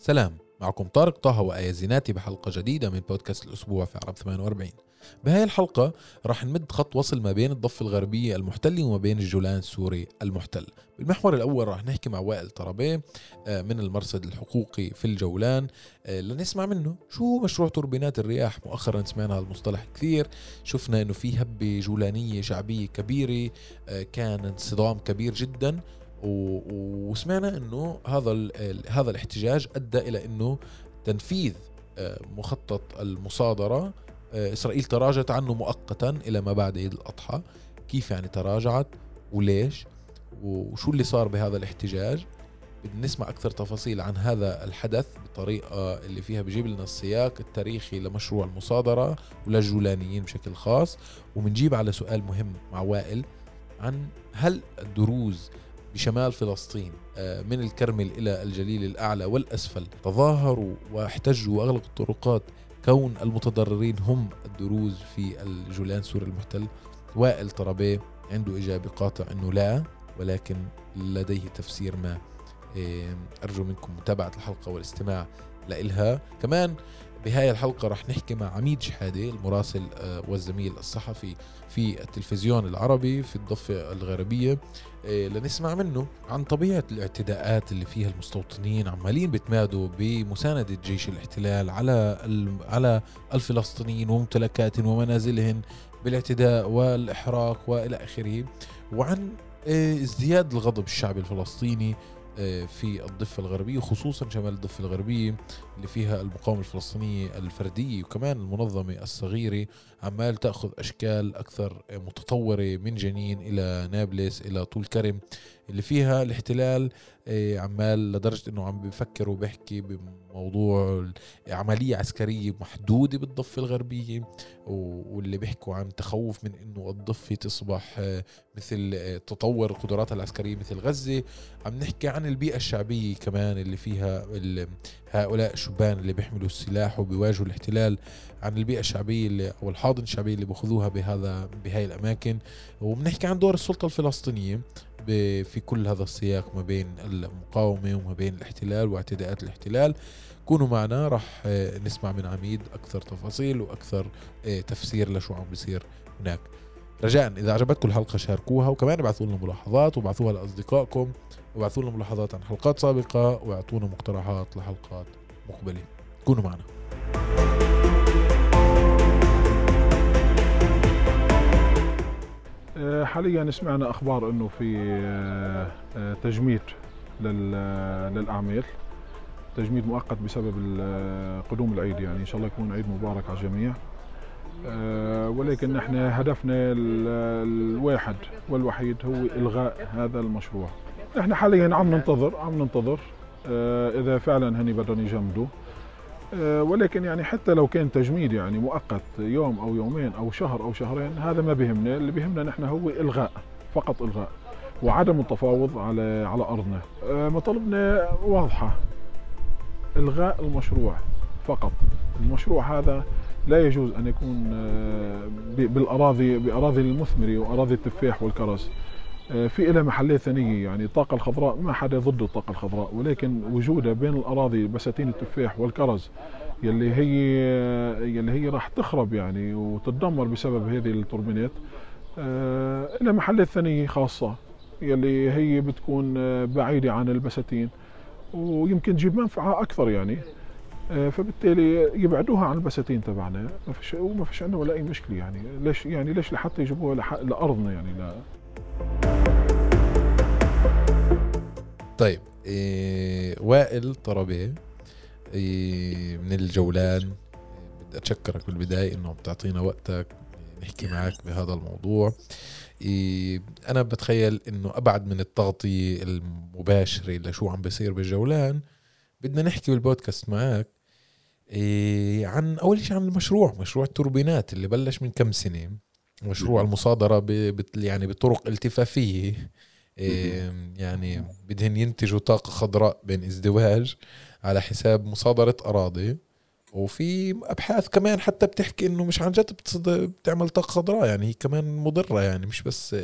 سلام معكم طارق طه وآية زيناتي بحلقة جديدة من بودكاست الأسبوع في عرب 48 بهاي الحلقة راح نمد خط وصل ما بين الضفة الغربية المحتلة وما بين الجولان السوري المحتل. بالمحور الأول راح نحكي مع وائل طربيه آه، من المرصد الحقوقي في الجولان. آه، لنسمع منه شو مشروع توربينات الرياح. مؤخرا سمعنا هذا المصطلح كثير. شفنا إنه في هبة جولانية شعبية كبيرة آه، كان انصدام كبير جدا. وسمعنا إنه هذا هذا الاحتجاج أدى إلى إنه تنفيذ آه، مخطط المصادرة آه، إسرائيل تراجعت عنه مؤقتا إلى ما بعد عيد الأضحى. كيف يعني تراجعت؟ وليش؟ وشو اللي صار بهذا الاحتجاج؟ بدنا نسمع أكثر تفاصيل عن هذا الحدث بطريقة اللي فيها بجيب لنا السياق التاريخي لمشروع المصادرة وللجولانيين بشكل خاص. وبنجيب على سؤال مهم مع وائل عن هل الدروز بشمال فلسطين آه، من الكرمل إلى الجليل الأعلى والأسفل تظاهروا واحتجوا وأغلقوا الطرقات. كون المتضررين هم الدروز في الجولان سوري المحتل وائل طربيه عنده إجابة قاطع أنه لا ولكن لديه تفسير ما أرجو منكم متابعة الحلقة والاستماع لإلها. كمان بهاي الحلقة رح نحكي مع عميد شحادة المراسل آه، والزميل الصحفي في التلفزيون العربي في الضفة الغربية. آه، لنسمع منه عن طبيعة الاعتداءات اللي فيها المستوطنين عمالين بتمادوا بمساندة جيش الاحتلال على على الفلسطينيين وممتلكاتهم ومنازلهم بالاعتداء والإحراق وإلى آخره. وعن آه، ازدياد الغضب الشعبي الفلسطيني في الضفة الغربية خصوصا شمال الضفة الغربية. اللي فيها المقاومة الفلسطينية الفردية وكمان المنظمة الصغيرة عمال تأخذ أشكال أكثر متطورة من جنين إلى نابلس إلى طول كرم اللي فيها الاحتلال آه، عمال لدرجة إنه عم بفكر وبحكي بموضوع عملية عسكرية محدودة بالضفة الغربية واللي بيحكوا عن تخوف من إنه الضفة تصبح آه، مثل آه، تطور قدراتها العسكرية مثل غزة. عم نحكي عن البيئة الشعبية كمان اللي فيها هؤلاء الشبان اللي بيحملوا السلاح وبيواجهوا الاحتلال عن البيئة الشعبية اللي أو الحاضنة الشعبية اللي بيأخذوها بهذا بهاي الأماكن. وبنحكي عن دور السلطة الفلسطينية في كل هذا السياق ما بين المقاومة وما بين الاحتلال واعتداءات الاحتلال. كونوا معنا راح آه، نسمع من عميد أكثر تفاصيل وأكثر آه، تفسير لشو عم بيصير هناك. رجاء إذا عجبتكم الحلقة شاركوها وكمان ابعثوا لنا ملاحظات وابعثوها لأصدقائكم. وابعثوا لنا ملاحظات عن حلقات سابقة وأعطونا مقترحات لحلقات مقبلة. كونوا معنا. آه، حاليا سمعنا أخبار إنه في آه، آه، تجميد للأعمال. تجميد مؤقت بسبب قدوم العيد يعني إن شاء الله يكون عيد مبارك على الجميع. ولكن نحن هدفنا الواحد والوحيد هو إلغاء هذا المشروع. نحن حاليا عم ننتظر عم ننتظر إذا فعلا هني بدهم يجمدوا. آه، ولكن يعني حتى لو كان تجميد يعني مؤقت يوم أو يومين أو شهر أو شهرين هذا ما بهمنا اللي بهمنا نحن هو إلغاء فقط إلغاء وعدم التفاوض على على أرضنا. آه، مطالبنا واضحة. إلغاء المشروع فقط. المشروع هذا لا يجوز أن يكون آه، بالأراضي بأراضي المثمرة وأراضي التفاح والكرز. آه، في لها محلات ثانية يعني الطاقه الخضراء ما حدا ضد الطاقة الخضراء ولكن وجودها بين الأراضي بساتين التفاح والكرز يلي هي يلي هي راح تخرب يعني وتتدمر بسبب هذه التوربينات. آه، لها محلات ثانية خاصة يلي هي بتكون آه، بعيدة عن البساتين ويمكن تجيب منفعة أكثر يعني. فبالتالي يبعدوها عن البساتين تبعنا. ما فيش وما فيش عندنا ولا أي مشكلة يعني. ليش يعني ليش لحتى يجيبوها لأرضنا يعني؟ لا. طيب إيه وائل طربيه إيه من الجولان. بدي أتشكرك بالبداية إنه بتعطينا وقتك نحكي معك بهذا الموضوع. إيه أنا بتخيل إنه أبعد من التغطية المباشرة لشو عم بيصير بالجولان. بدنا نحكي بالبودكاست معك إيه عن أول شيء عن المشروع مشروع التوربينات اللي بلش من كم سنة. مشروع المصادرة ب يعني بطرق التفافية. يعني بدهن ينتجوا طاقة خضراء بين ازدواج على حساب مصادرة أراضي. وفي أبحاث كمان حتى بتحكي إنه مش عن جد بتعمل طاقة خضراء يعني هي كمان مضرة يعني مش بس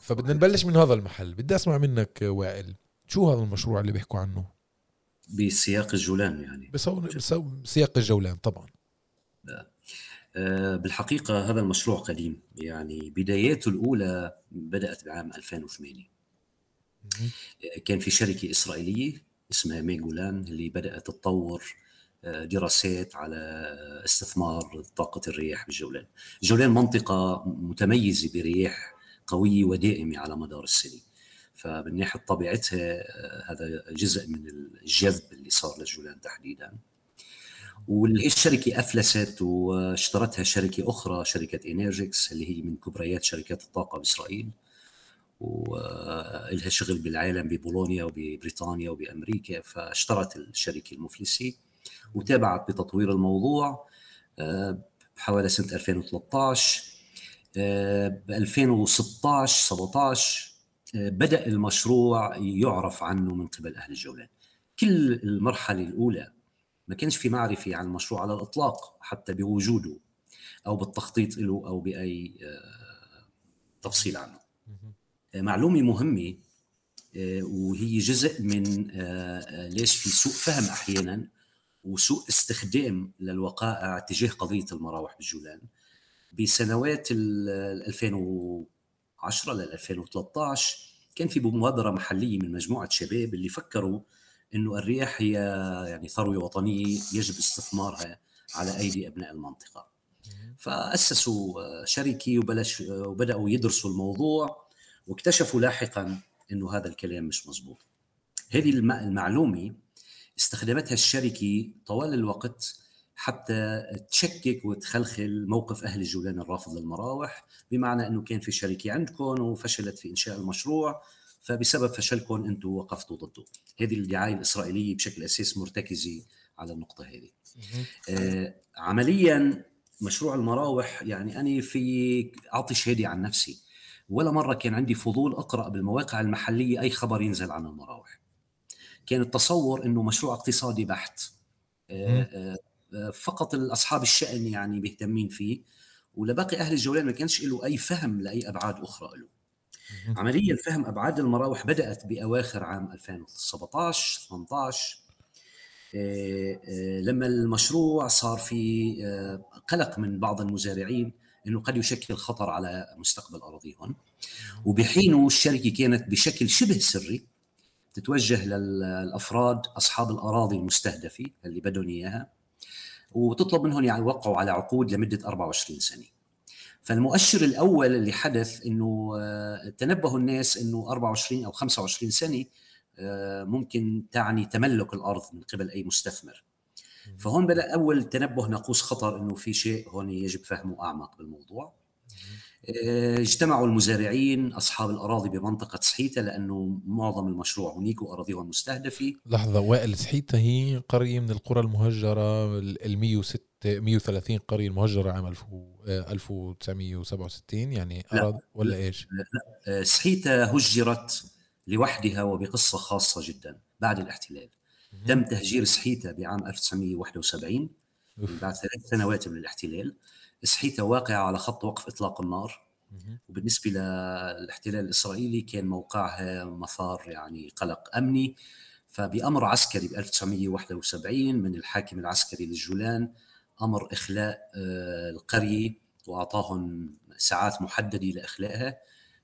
فبدنا نبلش من هذا المحل. بدي أسمع منك وائل شو هذا المشروع اللي بيحكوا عنه؟ بسياق الجولان يعني. بسياق الجولان طبعا. بالحقيقة هذا المشروع قديم. يعني بداياته الأولى بدأت بعام 2008 كان في شركة إسرائيلية اسمها ميجولان اللي بدأت تطور آه، دراسات على استثمار طاقة الرياح بالجولان. الجولان منطقة متميزة برياح قوية ودائمة على مدار السنة فمن ناحية طبيعتها آه، هذا جزء من الجذب اللي صار للجولان تحديدا. واللي الشركة أفلست واشترتها شركة أخرى شركة إنرجيكس اللي هي من كبريات شركات الطاقة بإسرائيل. ولها شغل بالعالم ببولونيا وببريطانيا وبأمريكا. فاشترت الشركة المفلسة وتابعت بتطوير الموضوع آه، بحوالي سنة 2013 ب 2016 17 بدأ المشروع يعرف عنه من قبل أهل الجولان. كل المرحلة الأولى ما كانش في معرفة عن المشروع على الإطلاق حتى بوجوده أو بالتخطيط له أو بأي آه، تفصيل عنه. آه، معلومة مهمة آه، وهي جزء من ليش في سوء فهم أحيانا وسوء استخدام للوقائع تجاه قضية المراوح بالجولان. بسنوات ال 2010 لل 2013 كان في مبادرة محلية من مجموعة شباب اللي فكروا إنه الرياح هي يعني ثروة وطنية يجب استثمارها على أيدي أبناء المنطقة. فأسسوا شركة وبلش وبدأوا يدرسوا الموضوع واكتشفوا لاحقا إنه هذا الكلام مش مزبوط. هذه المعلومة استخدمتها الشركة طوال الوقت حتى تشكك وتخلخل موقف أهل الجولان الرافض للمراوح بمعنى إنه كان في شركة عندكم وفشلت في إنشاء المشروع فبسبب فشلكم أنتم وقفتوا ضده. هذه الدعاية الإسرائيلية بشكل أساس مرتكزة على النقطة هذه. آه عمليا مشروع المراوح يعني أنا في أعطي شهادة عن نفسي. ولا مرة كان عندي فضول أقرأ بالمواقع المحلية أي خبر ينزل عن المراوح. كان التصور إنه مشروع اقتصادي بحت. آه آه فقط اصحاب الشأن يعني بيهتمين فيه. ولباقي أهل الجولان ما كانش له أي فهم لأي أبعاد أخرى له. عمليا فهم أبعاد المراوح بدأت بأواخر عام 2017 18 آه، آه، لما المشروع صار في آه، قلق من بعض المزارعين إنه قد يشكل خطر على مستقبل أراضيهم. وبحينه الشركة كانت بشكل شبه سري تتوجه للأفراد أصحاب الأراضي المستهدفة اللي بدهم إياها وتطلب منهم يوقعوا على عقود لمدة 24 سنة. فالمؤشر الأول اللي حدث إنه آه، تنبهوا الناس إنه 24 أو 25 سنة آه، ممكن تعني تملك الأرض من قبل أي مستثمر. فهون بدأ أول تنبه ناقوس خطر إنه في شيء هون يجب فهمه أعمق بالموضوع. آه، اجتمعوا المزارعين أصحاب الأراضي بمنطقة سحيتة لأنه معظم المشروع هنيك وأراضيهم مستهدفة. لحظة وائل سحيتة هي قرية من القرى المهجرة ال 106 130 قرية المهجرة عام 1967 يعني أراضي ولا إيش؟ لا آه، سحيتة هجرت لوحدها وبقصة خاصة جدا بعد الاحتلال. تم تهجير سحيتة بعام 1971 بعد ثلاث سنوات من الاحتلال. سحيتها واقعة على خط وقف إطلاق النار. وبالنسبة للاحتلال الإسرائيلي كان موقعها مثار يعني قلق أمني. فبأمر عسكري ب 1971 من الحاكم العسكري للجولان أمر إخلاء آه، القرية وأعطاهم ساعات محددة لإخلائها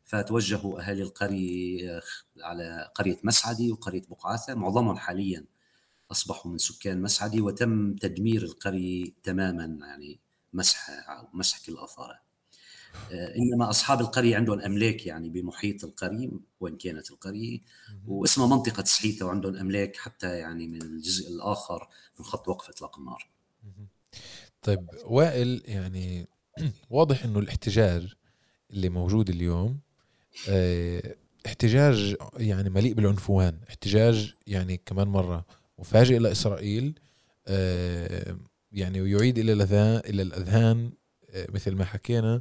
فتوجهوا أهالي القرية آه، على قرية مسعدي وقرية بقعاثة. معظمهم حاليا أصبحوا من سكان مسعدي وتم تدمير القرية تماما يعني مسح مسح كل اثاره آه، إنما أصحاب القرية عندهم أملاك يعني بمحيط القرية وين كانت القرية. واسمها منطقة سحيتة وعندهم أملاك حتى يعني من الجزء الآخر من خط وقف إطلاق النار. طيب وائل يعني واضح إنه الاحتجاج اللي موجود اليوم آه احتجاج يعني مليء بالعنفوان احتجاج يعني كمان مرة مفاجئ لإسرائيل آه يعني ويعيد إلى الاذهان إلى الأذهان آه، مثل ما حكينا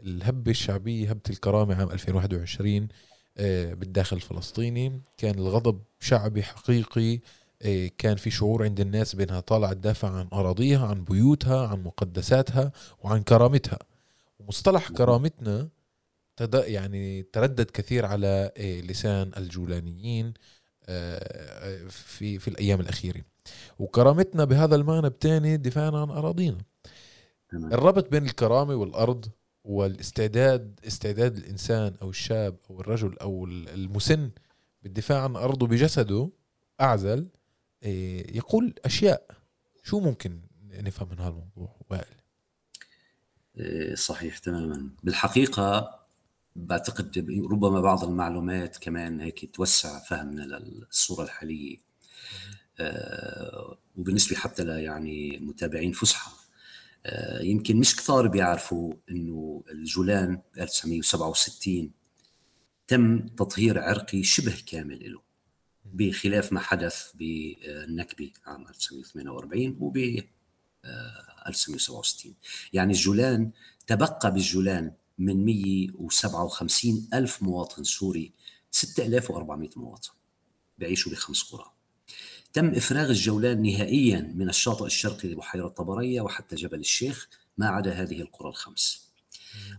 الهبة الشعبية هبة الكرامة عام 2021 آه، بالداخل الفلسطيني. كان الغضب شعبي حقيقي آه، كان في شعور عند الناس بأنها طالعة تدافع عن أراضيها عن بيوتها عن مقدساتها وعن كرامتها. ومصطلح كرامتنا يعني تردد كثير على لسان الجولانيين آه، في في الأيام الأخيرة. وكرامتنا بهذا المعنى بتاني دفاعنا عن أراضينا. الربط بين الكرامة والأرض والاستعداد استعداد الإنسان أو الشاب أو الرجل أو المسن بالدفاع عن أرضه بجسده أعزل إيه، يقول أشياء. شو ممكن نفهم من هالموضوع وائل. إيه، صحيح تماما. بالحقيقة بعتقد ربما بعض المعلومات كمان هيك توسع فهمنا للصورة الحالية. آه، وبالنسبة حتى يعني متابعين فسحة. آه، يمكن مش كثار بيعرفوا إنه الجولان ب 1967 تم تطهير عرقي شبه كامل له بخلاف ما حدث بالنكبة عام 1948 وب 1967 يعني الجولان تبقى بالجولان من 157 ألف مواطن سوري 6400 مواطن بيعيشوا بخمس قرى. تم إفراغ الجولان نهائيا من الشاطئ الشرقي لبحيرة طبرية وحتى جبل الشيخ ما عدا هذه القرى الخمس.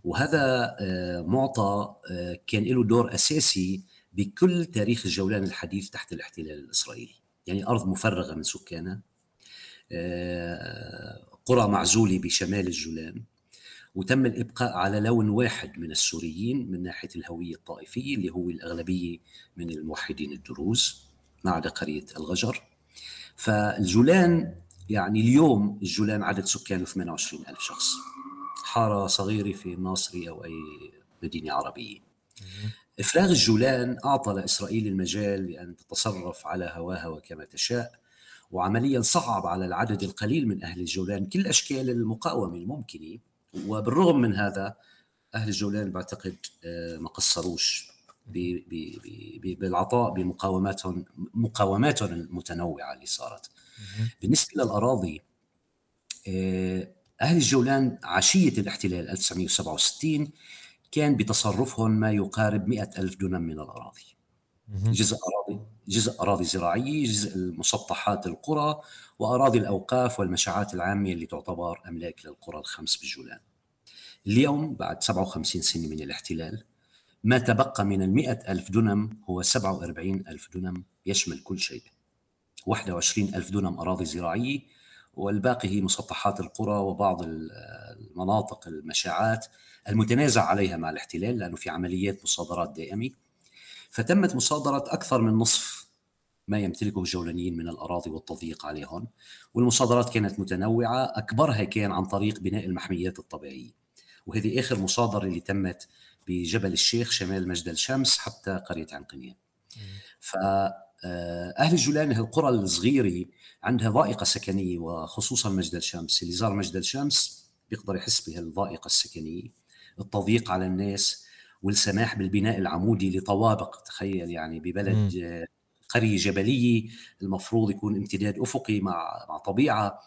وهذا آه، معطى آه، كان له دور أساسي بكل تاريخ الجولان الحديث تحت الاحتلال الإسرائيلي. يعني أرض مفرغة من سكانها. آه، قرى معزولة بشمال الجولان. وتم الإبقاء على لون واحد من السوريين من ناحية الهوية الطائفية اللي هو الأغلبية من الموحدين الدروز ما عدا قرية الغجر. فالجولان يعني اليوم الجولان عدد سكانه 28 ألف شخص. حارة صغيرة في الناصري أو أي مدينة عربية. إفراغ الجولان أعطى لإسرائيل المجال لأن تتصرف على هواها وكما تشاء وعمليا صعب على العدد القليل من أهل الجولان كل أشكال المقاومة الممكنة وبالرغم من هذا أهل الجولان بعتقد آه، ما قصروش بالعطاء بمقاوماتهم مقاوماتهم المتنوعة اللي صارت. بالنسبة للأراضي آه، أهل الجولان عشية الاحتلال 1967 كان بتصرفهم ما يقارب مئة ألف دونم من الأراضي. جزء أراضي جزء أراضي زراعية جزء المسطحات القرى وأراضي الأوقاف والمشاعات العامة اللي تعتبر أملاك للقرى الخمس بالجولان اليوم بعد 57 سنة من الاحتلال ما تبقى من المئة ألف دنم هو 47 ألف دنم يشمل كل شيء. 21 ألف دنم أراضي زراعية والباقي هي مسطحات القرى وبعض المناطق المشاعات المتنازع عليها مع الاحتلال لأنه في عمليات مصادرات دائمة. فتمت مصادرة أكثر من نصف ما يمتلكه الجولانيين من الأراضي والتضييق عليهم والمصادرات كانت متنوعة أكبرها كان عن طريق بناء المحميات الطبيعية. وهذه آخر مصادرة اللي تمت بجبل الشيخ شمال مجد الشمس حتى قرية عنقنية. فأهل آه، الجولان القرى الصغيرة عندها ضائقة سكنية وخصوصا مجد الشمس اللي زار مجد الشمس بيقدر يحس بهالضائقة السكنية. التضييق على الناس والسماح بالبناء العمودي لطوابق تخيل يعني ببلد م. قرية جبلية المفروض يكون امتداد أفقي مع مع طبيعة.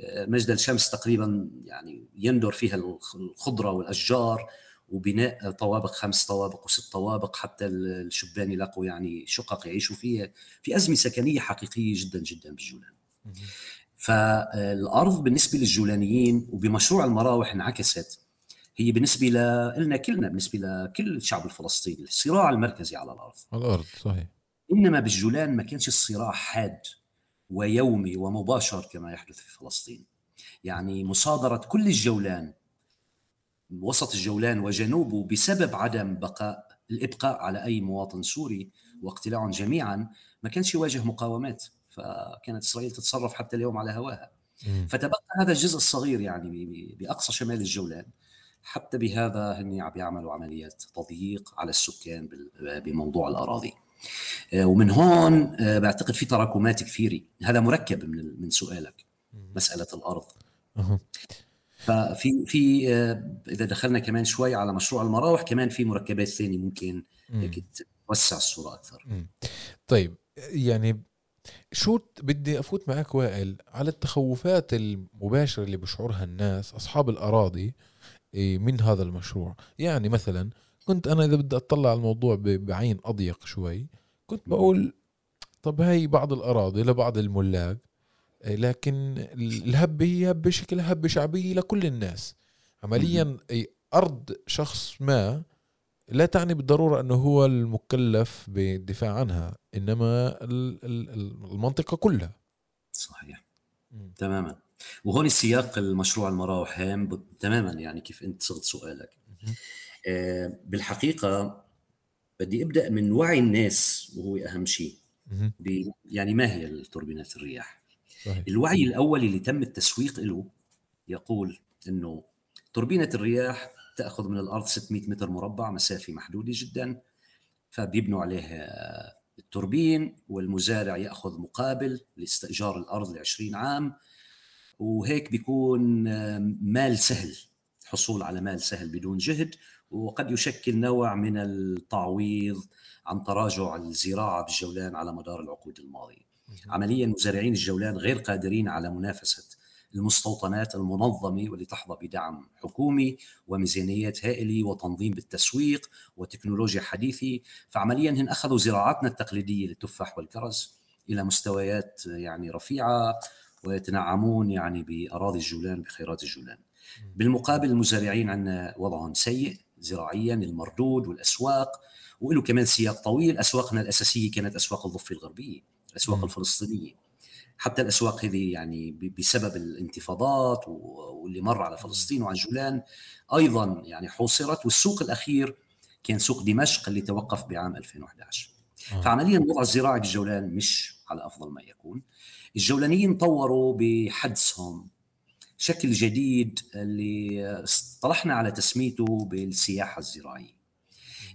آه، مجد الشمس تقريبا يعني يندر فيها الخضرة والأشجار وبناء طوابق خمس طوابق وست طوابق حتى الشبان يلاقوا يعني شقق يعيشوا فيها. في أزمة سكنية حقيقية جدا جدا بالجولان. فالأرض بالنسبة للجولانيين وبمشروع المراوح انعكست. هي بالنسبة لنا كلنا بالنسبة لكل الشعب الفلسطيني الصراع المركزي على الأرض. على الأرض صحيح. إنما بالجولان ما كانش الصراع حاد ويومي ومباشر كما يحدث في فلسطين. يعني مصادرة كل الجولان وسط الجولان وجنوبه بسبب عدم بقاء الإبقاء على أي مواطن سوري واقتلاعهم جميعا ما كانش يواجه مقاومات. فكانت إسرائيل تتصرف حتى اليوم على هواها. فتبقى هذا الجزء الصغير يعني بأقصى شمال الجولان. حتى بهذا هن عم يعملوا عمليات تضييق على السكان بموضوع الأراضي. آه، ومن هون آه، بعتقد في تراكمات كثيرة. هذا مركب من من سؤالك مسألة الأرض. ففي في آه، إذا دخلنا كمان شوي على مشروع المراوح كمان في مركبات ثانية ممكن هيك توسع الصورة أكثر. طيب يعني شو بدي أفوت معك وائل على التخوفات المباشرة اللي بشعرها الناس أصحاب الأراضي إيه، من هذا المشروع. يعني مثلا كنت أنا إذا بدي أطلع على الموضوع بعين أضيق شوي كنت بقول طب هي بعض الأراضي لبعض الملاك إيه، لكن الهبة هي هبة شكلها هبة شعبية لكل الناس. عمليا أرض شخص ما لا تعني بالضرورة أنه هو المكلف بالدفاع عنها إنما المنطقة كلها. صحيح. تماما. وهون سياق المشروع المراوح هام تماما يعني كيف أنت صغت سؤالك. آه بالحقيقة بدي أبدأ من وعي الناس وهو أهم شيء. يعني ما هي التوربينات الرياح؟ صحيح. الوعي الأول اللي تم التسويق له يقول إنه توربينة الرياح تأخذ من الأرض 600 متر مربع مسافة محدودة جدا فبيبنوا عليها التوربين والمزارع يأخذ مقابل لاستئجار الأرض ل 20 عام. وهيك بيكون مال سهل الحصول على مال سهل بدون جهد وقد يشكل نوع من التعويض عن تراجع الزراعة بالجولان على مدار العقود الماضية. عمليا مزارعين الجولان غير قادرين على منافسة المستوطنات المنظمة واللي تحظى بدعم حكومي وميزانيات هائلة وتنظيم بالتسويق وتكنولوجيا حديثة. فعمليا هن أخذوا زراعاتنا التقليدية للتفاح والكرز إلى مستويات يعني رفيعة. ويتنعمون يعني بأراضي الجولان بخيرات الجولان. بالمقابل المزارعين عندنا وضعهم سيء زراعيا المردود والأسواق وله كمان سياق طويل. أسواقنا الأساسية كانت أسواق الضفه الغربية الاسواق الفلسطينية. حتى الأسواق هذه يعني بسبب الانتفاضات واللي مر على فلسطين وعلى الجولان أيضا يعني حوصرت. والسوق الأخير كان سوق دمشق اللي توقف بعام 2011 آه. فعمليا الوضع الزراعي بالجولان مش على أفضل ما يكون. الجولانيين طوروا بحدسهم. شكل جديد اللي اصطلحنا على تسميته بالسياحة الزراعية.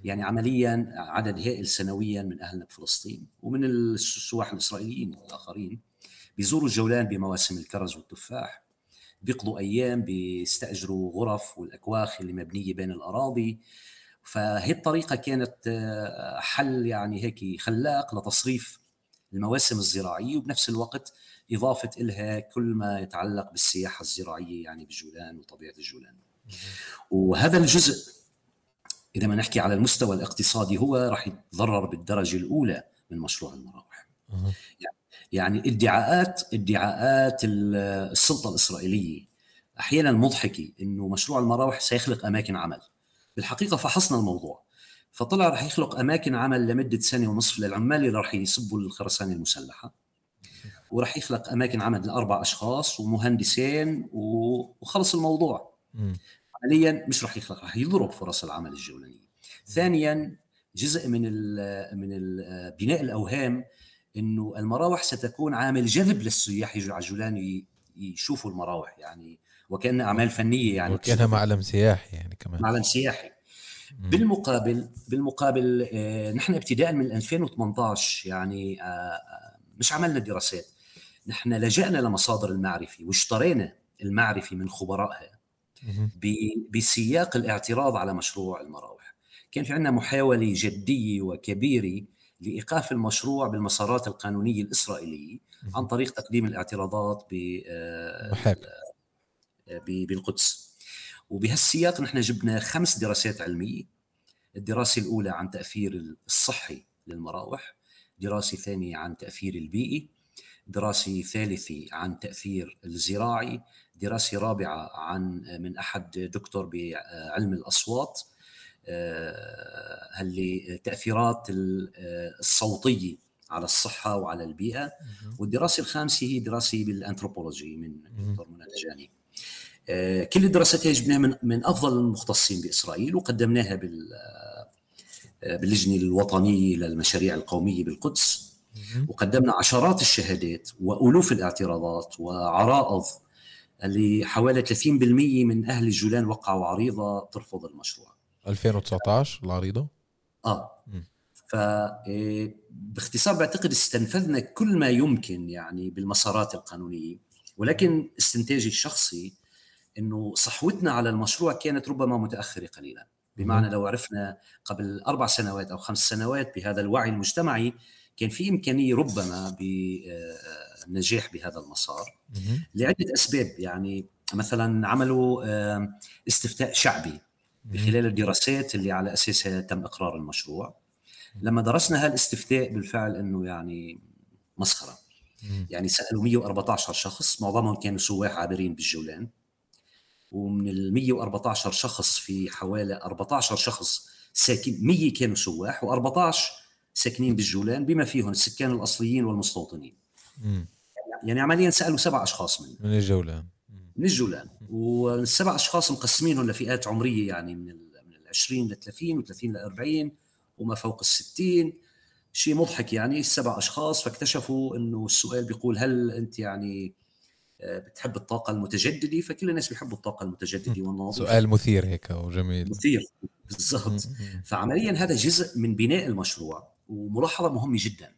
يعني عمليا عدد هائل سنويا من أهلنا بفلسطين ومن السواح الإسرائيليين الاخرين بيزوروا الجولان بمواسم الكرز والتفاح بيقضوا أيام بيستأجروا غرف والأكواخ اللي مبنية بين الأراضي. فهي الطريقة كانت حل يعني هيك خلاق لتصريف المواسم الزراعية وبنفس الوقت إضافة لها كل ما يتعلق بالسياحة الزراعية يعني بالجولان وطبيعة الجولان. وهذا الجزء إذا ما نحكي على المستوى الاقتصادي هو راح يتضرر بالدرجة الأولى من مشروع المراوح. يعني يعني ادعاءات ادعاءات السلطة الإسرائيلية أحيانا مضحكة إنه مشروع المراوح سيخلق أماكن عمل بالحقيقة فحصنا الموضوع فطلع رح يخلق أماكن عمل لمدة سنة ونصف للعمال اللي رح يصبوا الخرسانة المسلحة. ورح يخلق أماكن عمل لأربع أشخاص ومهندسين وخلص الموضوع. عمليا مش رح يخلق رح يضرب فرص العمل الجولانيه ثانيا جزء من ال من ال بناء الأوهام إنه المراوح ستكون عامل جذب للسياح يجوا على الجولان يشوفوا المراوح يعني وكأنها أعمال فنية يعني. وكأنها معلم سياحي يعني كمان. معلم سياحي. بالمقابل بالمقابل آه، نحن ابتداء من 2018 يعني آه، آه، مش عملنا دراسات. نحن لجأنا لمصادر المعرفة واشترينا المعرفة من خبرائها بسياق الاعتراض على مشروع المراوح. كان في عندنا محاولة جدية وكبيرة لإيقاف المشروع بالمسارات القانونية الإسرائيلية عن طريق تقديم الاعتراضات بالقدس. وبهالسياق نحن جبنا خمس دراسات علمية. الدراسة الأولى عن تأثير الصحي للمراوح دراسة ثانية عن تأثير البيئي دراسة ثالثة عن تأثير الزراعي دراسة رابعة عن من أحد دكتور بعلم الأصوات. اللي تأثيرات الصوتية على الصحة وعلى البيئة. والدراسة الخامسة هي دراسة بالأنثروبولوجي من دكتور منى الجاني آه، كل الدراسات هي جبناها من من أفضل المختصين بإسرائيل وقدمناها بال آه، باللجنة الوطنية للمشاريع القومية بالقدس. وقدمنا عشرات الشهادات وألوف الاعتراضات وعرائض اللي حوالي 30% من أهل الجولان وقعوا عريضة ترفض المشروع. 2019 العريضة؟ آه. ف آه، باختصار بعتقد استنفذنا كل ما يمكن يعني بالمسارات القانونية. ولكن استنتاجي الشخصي إنه صحوتنا على المشروع كانت ربما متأخرة قليلا. بمعنى لو عرفنا قبل أربع سنوات أو خمس سنوات بهذا الوعي المجتمعي كان في إمكانية ربما بالنجاح بهذا المسار. لعدة أسباب. يعني مثلا عملوا استفتاء شعبي بخلال الدراسات اللي على أساسها تم إقرار المشروع. لما درسنا هالاستفتاء بالفعل إنه يعني مسخرة. يعني سألوا 114 شخص معظمهم كانوا سواح عابرين بالجولان. ومن ال 114 شخص في حوالي 14 شخص ساكن 100 كانوا سواح و14 ساكنين بالجولان بما فيهم السكان الأصليين والمستوطنين. مم. يعني عمليا سألوا سبع أشخاص من من الجولان. من الجولان. والسبع أشخاص مقسمينهم لفئات عمرية يعني من ال من ال 20 ل 30 و30 ل 40 وما فوق ال 60 شيء مضحك يعني السبع أشخاص فاكتشفوا إنه السؤال بيقول هل أنت يعني بتحب الطاقة المتجددة فكل الناس بيحبوا الطاقة المتجددة والنظيفه سؤال مثير هيك وجميل. مثير. بالضبط. فعمليا هذا جزء من بناء المشروع وملاحظة مهمة جدا.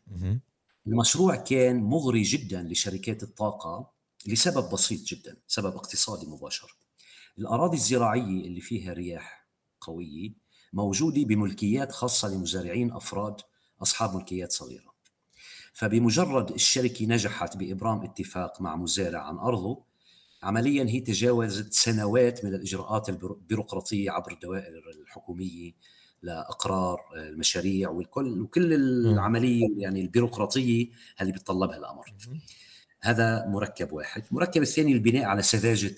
المشروع كان مغري جدا لشركات الطاقة لسبب بسيط جدا سبب اقتصادي مباشر. الأراضي الزراعية اللي فيها رياح قوية موجودة بملكيات خاصة لمزارعين أفراد أصحاب ملكيات صغيرة. فبمجرد الشركة نجحت بإبرام اتفاق مع مزارع عن أرضه عمليا هي تجاوزت سنوات من الإجراءات البيروقراطية عبر الدوائر الحكومية لإقرار المشاريع والكل وكل العملية يعني البيروقراطية اللي بيتطلبها الأمر. هذا مركب واحد، المركب الثاني البناء على سذاجة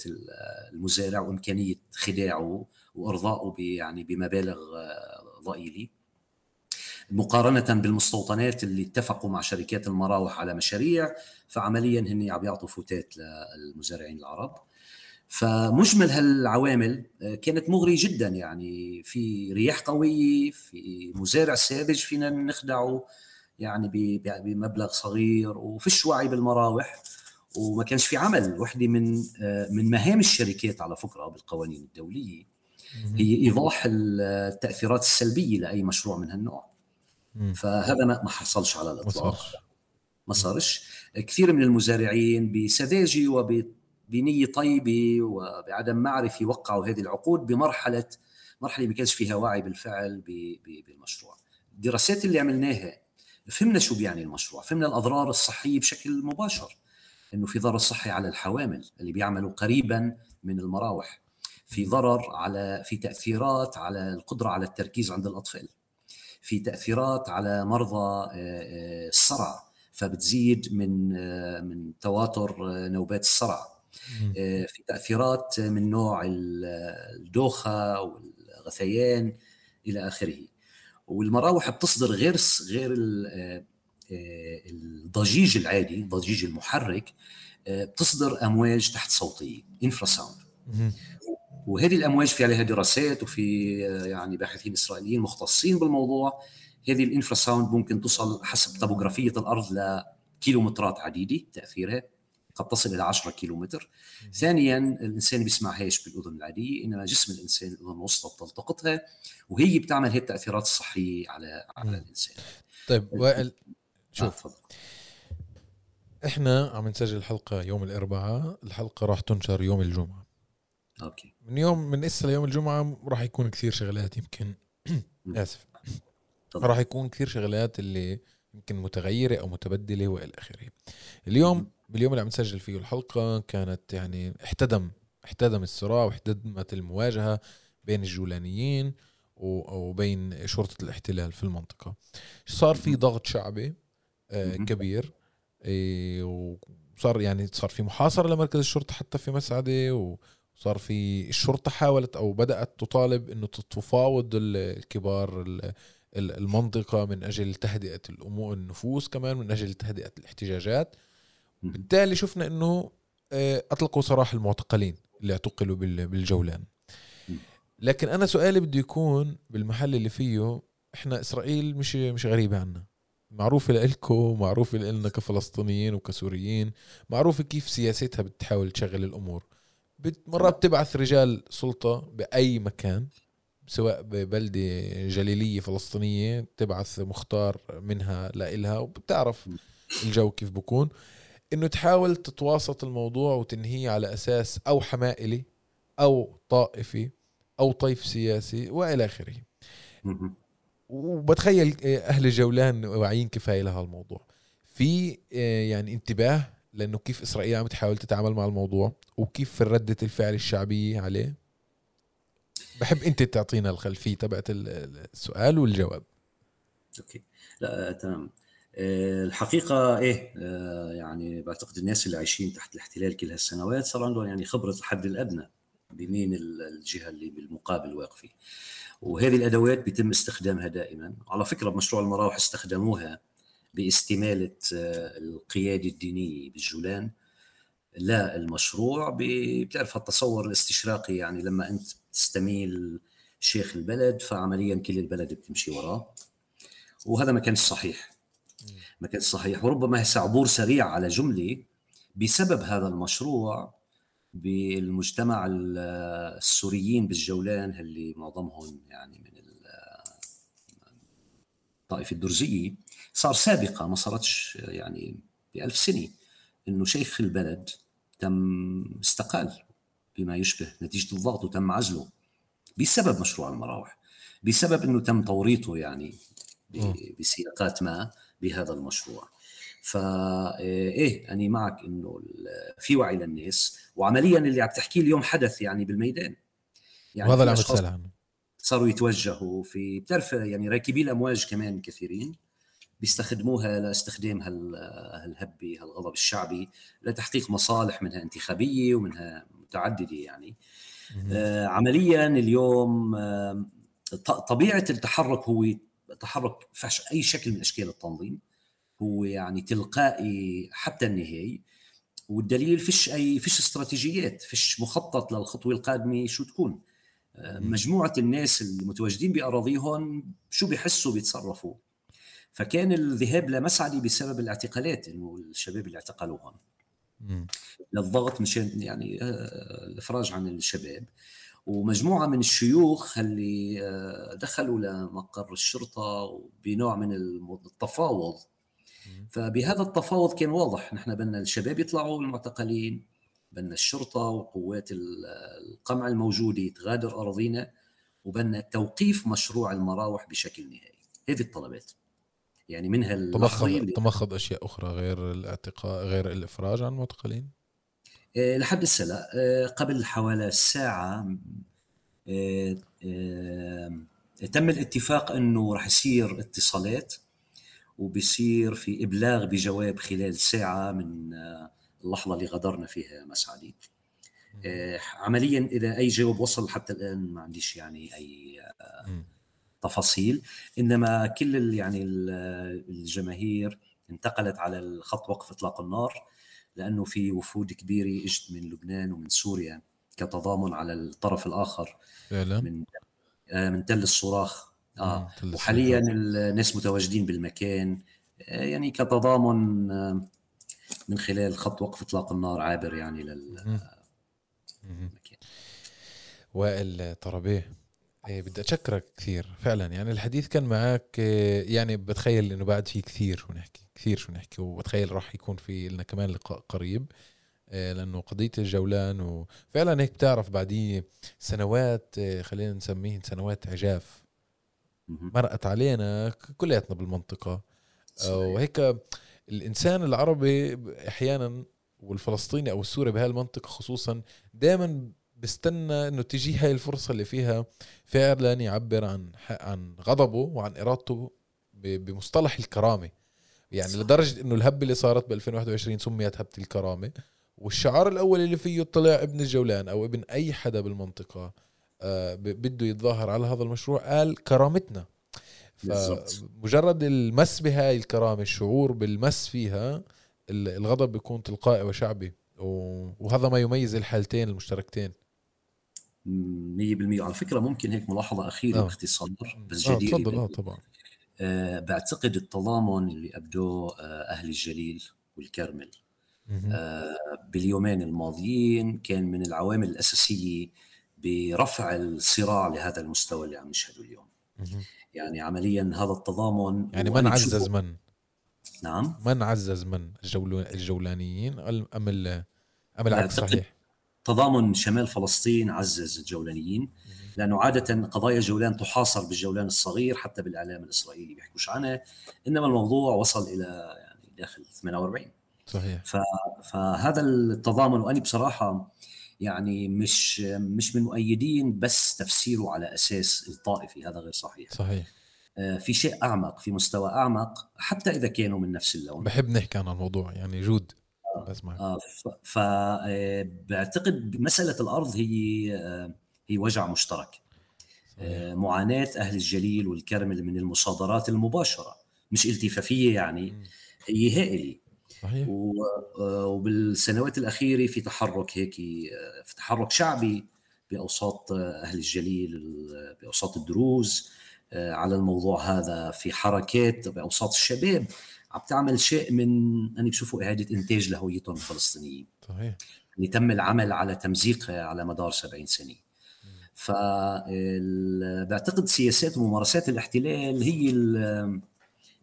المزارع وإمكانية خداعه وأرضائه يعني بمبالغ ضئيلة. مقارنة بالمستوطنات اللي اتفقوا مع شركات المراوح على مشاريع فعمليا هن عم يعطوا فتات للمزارعين العرب. فمجمل هالعوامل كانت مغرية جدا يعني. في رياح قوية في مزارع ساذج فينا نخدعه يعني بمبلغ صغير وفيش وعي بالمراوح. وما كانش في عمل. وحدة من من مهام الشركات على فكرة بالقوانين الدولية. هي إيضاح التأثيرات السلبية لأي مشروع من هالنوع. فهذا ما حصلش على الإطلاق. ما صارش. كثير من المزارعين بسذاجة وب بنيه طيبة وبعدم معرفة وقعوا هذه العقود بمرحله مرحلة ما كانش فيها وعي بالفعل بالمشروع. الدراسات اللي عملناها فهمنا شو بيعني المشروع. فهمنا الأضرار الصحية بشكل مباشر. إنه في ضرر صحي على الحوامل اللي بيعملوا قريبا من المراوح. في ضرر على في تأثيرات على القدرة على التركيز عند الأطفال. في تأثيرات على مرضى الصرع فبتزيد من من تواتر نوبات الصرع. في تأثيرات من نوع الدوخة والغثيان إلى آخره. والمراوح بتصدر غير غير الضجيج العادي الضجيج المحرك بتصدر أمواج تحت صوتيه انفراساوند وهذه الأمواج في عليها دراسات وفي يعني باحثين إسرائيليين مختصين بالموضوع. هذه الإنفراساوند ممكن تصل حسب طبوغرافيه الأرض لكيلومترات عديدة تأثيرها قد تصل إلى 10 كيلومتر. ثانيا الإنسان بيسمعهاش بالأذن العادية. انما جسم الإنسان الأذن الوسطى بتلتقطها وهي بتعمل هي التاثيرات الصحيه على على الإنسان. طيب وائل شوف. آه إحنا عم نسجل الحلقة يوم الأربعاء. الحلقة راح تنشر يوم الجمعة. أوكي. من يوم من إسا ليوم الجمعة راح يكون كثير شغلات يمكن. آسف. راح يكون كثير شغلات اللي يمكن متغيرة أو متبدلة وإلى آخره. اليوم باليوم اللي عم نسجل فيه الحلقة كانت يعني احتدم احتدم الصراع واحتدمت المواجهة بين الجولانيين وبين شرطة الاحتلال في المنطقة. صار في ضغط شعبي آه كبير. إيه، وصار يعني صار في محاصرة لمركز الشرطة حتى في مسعدة وصار في الشرطه حاولت أو بدأت تطالب إنه تفاوض الكبار المنطقة من أجل تهدئة الأمور النفوس كمان من أجل تهدئة الاحتجاجات. بالتالي شفنا إنه آه، أطلقوا سراح المعتقلين اللي اعتقلوا بالجولان. لكن أنا سؤالي بده يكون بالمحل اللي فيه إحنا إسرائيل مش مش غريبة عنا. معروفة لإلكم معروفة لنا كفلسطينيين وكسوريين معروفة كيف سياستها بتحاول تشغل الأمور. مرات بتبعث رجال سلطة بأي مكان سواء ببلدة جليلية فلسطينية تبعث مختار منها لإلها وبتعرف الجو كيف بكون. إنه تحاول تتواسط الموضوع وتنهيه على أساس أو حمائلي أو طائفي أو طيف سياسي وإلى آخره. وبتخيل أهل الجولان واعيين كفايه لهالموضوع في يعني انتباه لأنه كيف إسرائيل عم تحاول تتعامل مع الموضوع وكيف ردة الفعل الشعبية عليه. بحب أنت تعطينا الخلفية تبعت السؤال والجواب. أوكي. لا تمام. آه، الحقيقة إيه آه، يعني بعتقد الناس اللي عايشين تحت الاحتلال كل هالسنوات صار عندهم يعني خبرة الحد الأدنى بمين الجهة اللي بالمقابل واقفة. وهذه الأدوات بيتم استخدامها دائما. على فكرة بمشروع المراوح استخدموها باستمالة آه، القيادة الدينية بالجولان. لا المشروع بتعرف التصور الاستشراقي يعني لما أنت تستميل شيخ البلد فعمليا كل البلد بتمشي وراه. وهذا ما كانش صحيح. ما كانش صحيح. وربما هسه عبور سريع على جملة. بسبب هذا المشروع بالمجتمع السوريين بالجولان اللي معظمهم يعني من الطائفه الدرزية صار سابقة ما صارتش يعني بألف سنة. إنه شيخ البلد تم استقال بما يشبه نتيجة الضغط وتم عزله بسبب مشروع المراوح بسبب إنه تم توريطه يعني بسياقات ما بهذا المشروع. فا إيه أنا معك إنه في وعي للناس وعمليا اللي عم تحكيه اليوم حدث يعني بالميدان. يعني وهذا اللي عم صاروا يتوجهوا في بتعرف يعني راكبي الامواج كمان كثيرين. بيستخدموها لاستخدام هالهبه هالغضب الشعبي لتحقيق مصالح منها انتخابية ومنها متعددة يعني. آه عمليا اليوم آه طبيعة التحرك هو تحرك فش أي شكل من أشكال التنظيم هو يعني تلقائي حتى النهاية. والدليل فيش أي فيش استراتيجيات فيش مخطط للخطوة القادمة شو تكون. آه، مجموعة الناس المتواجدين بأراضيهم شو بيحسوا بيتصرفوا فكان الذهاب لمسعدي بسبب الاعتقالات إنه الشباب اللي اعتقلوا هون للضغط مشان يعني آه، الإفراج عن الشباب. ومجموعة من الشيوخ اللي آه، دخلوا لمقر الشرطة بنوع من التفاوض. فبهذا التفاوض كان واضح. نحن بدنا الشباب يطلعوا المعتقلين بدنا الشرطة وقوات القمع الموجوده تغادر أراضينا وبدنا توقيف مشروع المراوح بشكل نهائي. هذه الطلبات. يعني منها تمخض تمخض أشياء أخرى غير الاعتقال غير الإفراج عن المعتقلين آه، لحد هسه لا آه، قبل حوالي ساعة آه، تم الاتفاق إنه راح يصير اتصالات وبصير في إبلاغ بجواب خلال ساعة من اللحظة اللي غادرنا فيها مسعدي عمليا إذا أي جواب وصل حتى الآن ما عنديش يعني أي تفاصيل إنما كل يعني الجماهير انتقلت على الخط وقف إطلاق النار لأنه في وفود كبيرة إجت من لبنان ومن سوريا كتضامن على الطرف الآخر فعلا؟ من آه، من تل الصراخ. آه وحاليا الناس متواجدين بالمكان آه، يعني كتضامن آه، من خلال خط وقف إطلاق النار عابر يعني لل وائل طربيه إيه بدي اشكرك كثير فعلا. يعني الحديث كان معك يعني بتخيل إنه بعد في كثير شو نحكي كثير شو نحكي وبتخيل راح يكون في لنا كمان لقاء قريب آه، لأنه قضية الجولان وفعلا هيك بتعرف بعديه سنوات آه، خلينا نسميه سنوات عجاف. مرقت علينا كلياتنا بالمنطقة. وهيك الإنسان العربي أحيانا والفلسطيني أو السوري بهاي المنطقة خصوصا دائما بستنى إنه تجي هاي الفرصة اللي فيها فعلا يعبر عن عن غضبه وعن إرادته بمصطلح الكرامة. يعني صح. لدرجة إنه الهبة اللي صارت ب 2021 سميت هبة الكرامة. والشعار الأول اللي فيه طلع ابن الجولان أو ابن أي حدا بالمنطقة آه بده يتظاهر على هذا المشروع قال كرامتنا. فمجرد المس بهاي الكرامة الشعور بالمس فيها الغضب بيكون تلقائي وشعبي. وهذا ما يميز الحالتين المشتركتين. 100% على فكرة ممكن هيك ملاحظة أخيرة آه. باختصار بس جديره آه تفضل. آه طبعا. آه بعتقد التضامن اللي أبدوه آه أهل الجليل والكرمل. آه باليومين الماضيين كان من العوامل الأساسية برفع الصراع لهذا المستوى اللي عم نشهده اليوم. يعني عمليا هذا التضامن يعني من عزز من؟ نعم. من عزز من؟ الجولانيين ام أم العكس صحيح؟ تضامن شمال فلسطين عزز الجولانيين لأنه عادة قضايا جولان تحاصر بالجولان الصغير حتى بالإعلام الإسرائيلي بيحكوش عنها إنما الموضوع وصل إلى يعني داخل 48 صحيح. فهذا التضامن وأنا بصراحة يعني مش مش من مؤيدين بس تفسيره على أساس الطائفي هذا غير صحيح. صحيح. آه، في شيء أعمق في مستوى أعمق حتى إذا كانوا من نفس اللون. بحب نحكي عن الموضوع يعني جود. بسمعك آه فبعتقد مسألة الأرض هي آه هي وجع مشترك. آه معاناة أهل الجليل والكرمل من المصادرات المباشرة مش التفافية يعني هي هائلة. صحيح. آه، وبالسنوات الأخيرة في تحرك هيك آه، في تحرك شعبي بأوساط أهل الجليل بأوساط الدروز آه، على الموضوع هذا في حركات بأوساط الشباب. عم تعمل شيء من أنا بشوفه إعادة إنتاج لهويتهم الفلسطينيين. صحيح. اللي تم العمل على تمزيقها على مدار 70 سنة. فبعتقد سياسات وممارسات الاحتلال هي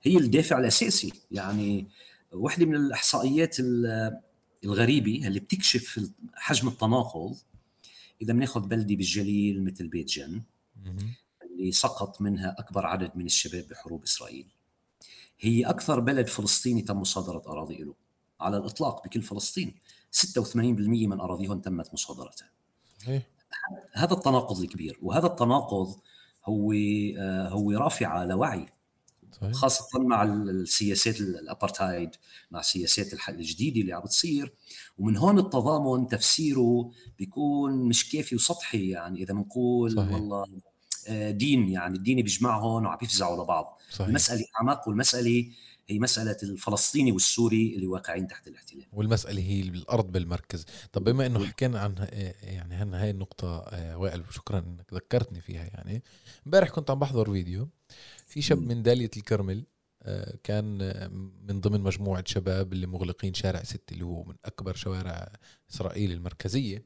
هي الدافع الأساسي. يعني واحدة من الإحصائيات الغريبة اللي بتكشف حجم التناقض إذا بناخذ بلدة بالجليل مثل بيت جن اللي سقط منها أكبر عدد من الشباب بحروب إسرائيل. هي أكثر بلد فلسطيني تم مصادرة أراضي له على الإطلاق بكل فلسطين 86% من أراضيهم تمت مصادرتها هذا التناقض الكبير وهذا التناقض هو آه، هو رافعه لوعي صحيح. خاصة مع السياسات الابارتايد مع سياسات الحل الجديدة اللي عم بتصير ومن هون التضامن تفسيره بيكون مش كافي وسطحي يعني إذا بنقول. والله دين يعني الدين بيجمعهم وعم يفزعوا لبعض. صحيح. المسألة أعمق والمسألة هي مسألة الفلسطيني والسوري اللي واقعين تحت الاحتلال. والمسألة هي الأرض بالمركز. طب بما أنه حكينا عن يعني هن هاي النقطة آه، وائل شكرا أنك ذكرتني فيها يعني. امبارح كنت عم بحضر فيديو. في شاب من دالية الكرمل آه، كان من ضمن مجموعة شباب اللي مغلقين شارع ست اللي هو من أكبر شوارع إسرائيل المركزية.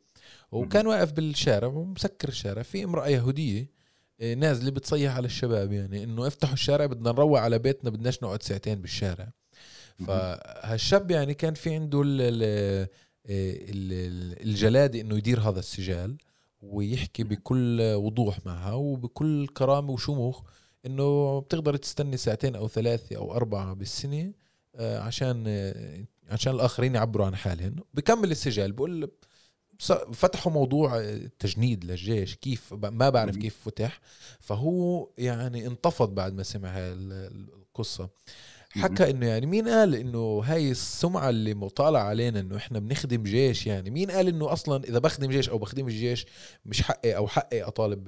وكان واقف بالشارع ومسكر الشارع. في امرأة يهودية آه، نازله بتصيح على الشباب يعني إنه افتحوا الشارع بدنا نروح على بيتنا بدناش نقعد ساعتين بالشارع. فهالشاب يعني كان في عنده آه، الجلاده إنه يدير هذا السجال ويحكي بكل وضوح معها وبكل كرامة وشموخ إنه بتقدر تستني ساعتين أو ثلاثة أو أربعة بالسنة آه، عشان عشان الآخرين يعبروا عن حالهم بكمل السجال بقول فتحوا موضوع التجنيد للجيش كيف ما بعرف كيف فتح. فهو يعني انتفض بعد ما سمع هاي القصة. حكى إنه يعني مين قال إنه هاي السمعة اللي مطالع علينا إنه إحنا بنخدم جيش يعني؟ مين قال إنه أصلا إذا بخدم جيش أو بخدم الجيش مش حقي أو حقي أطالب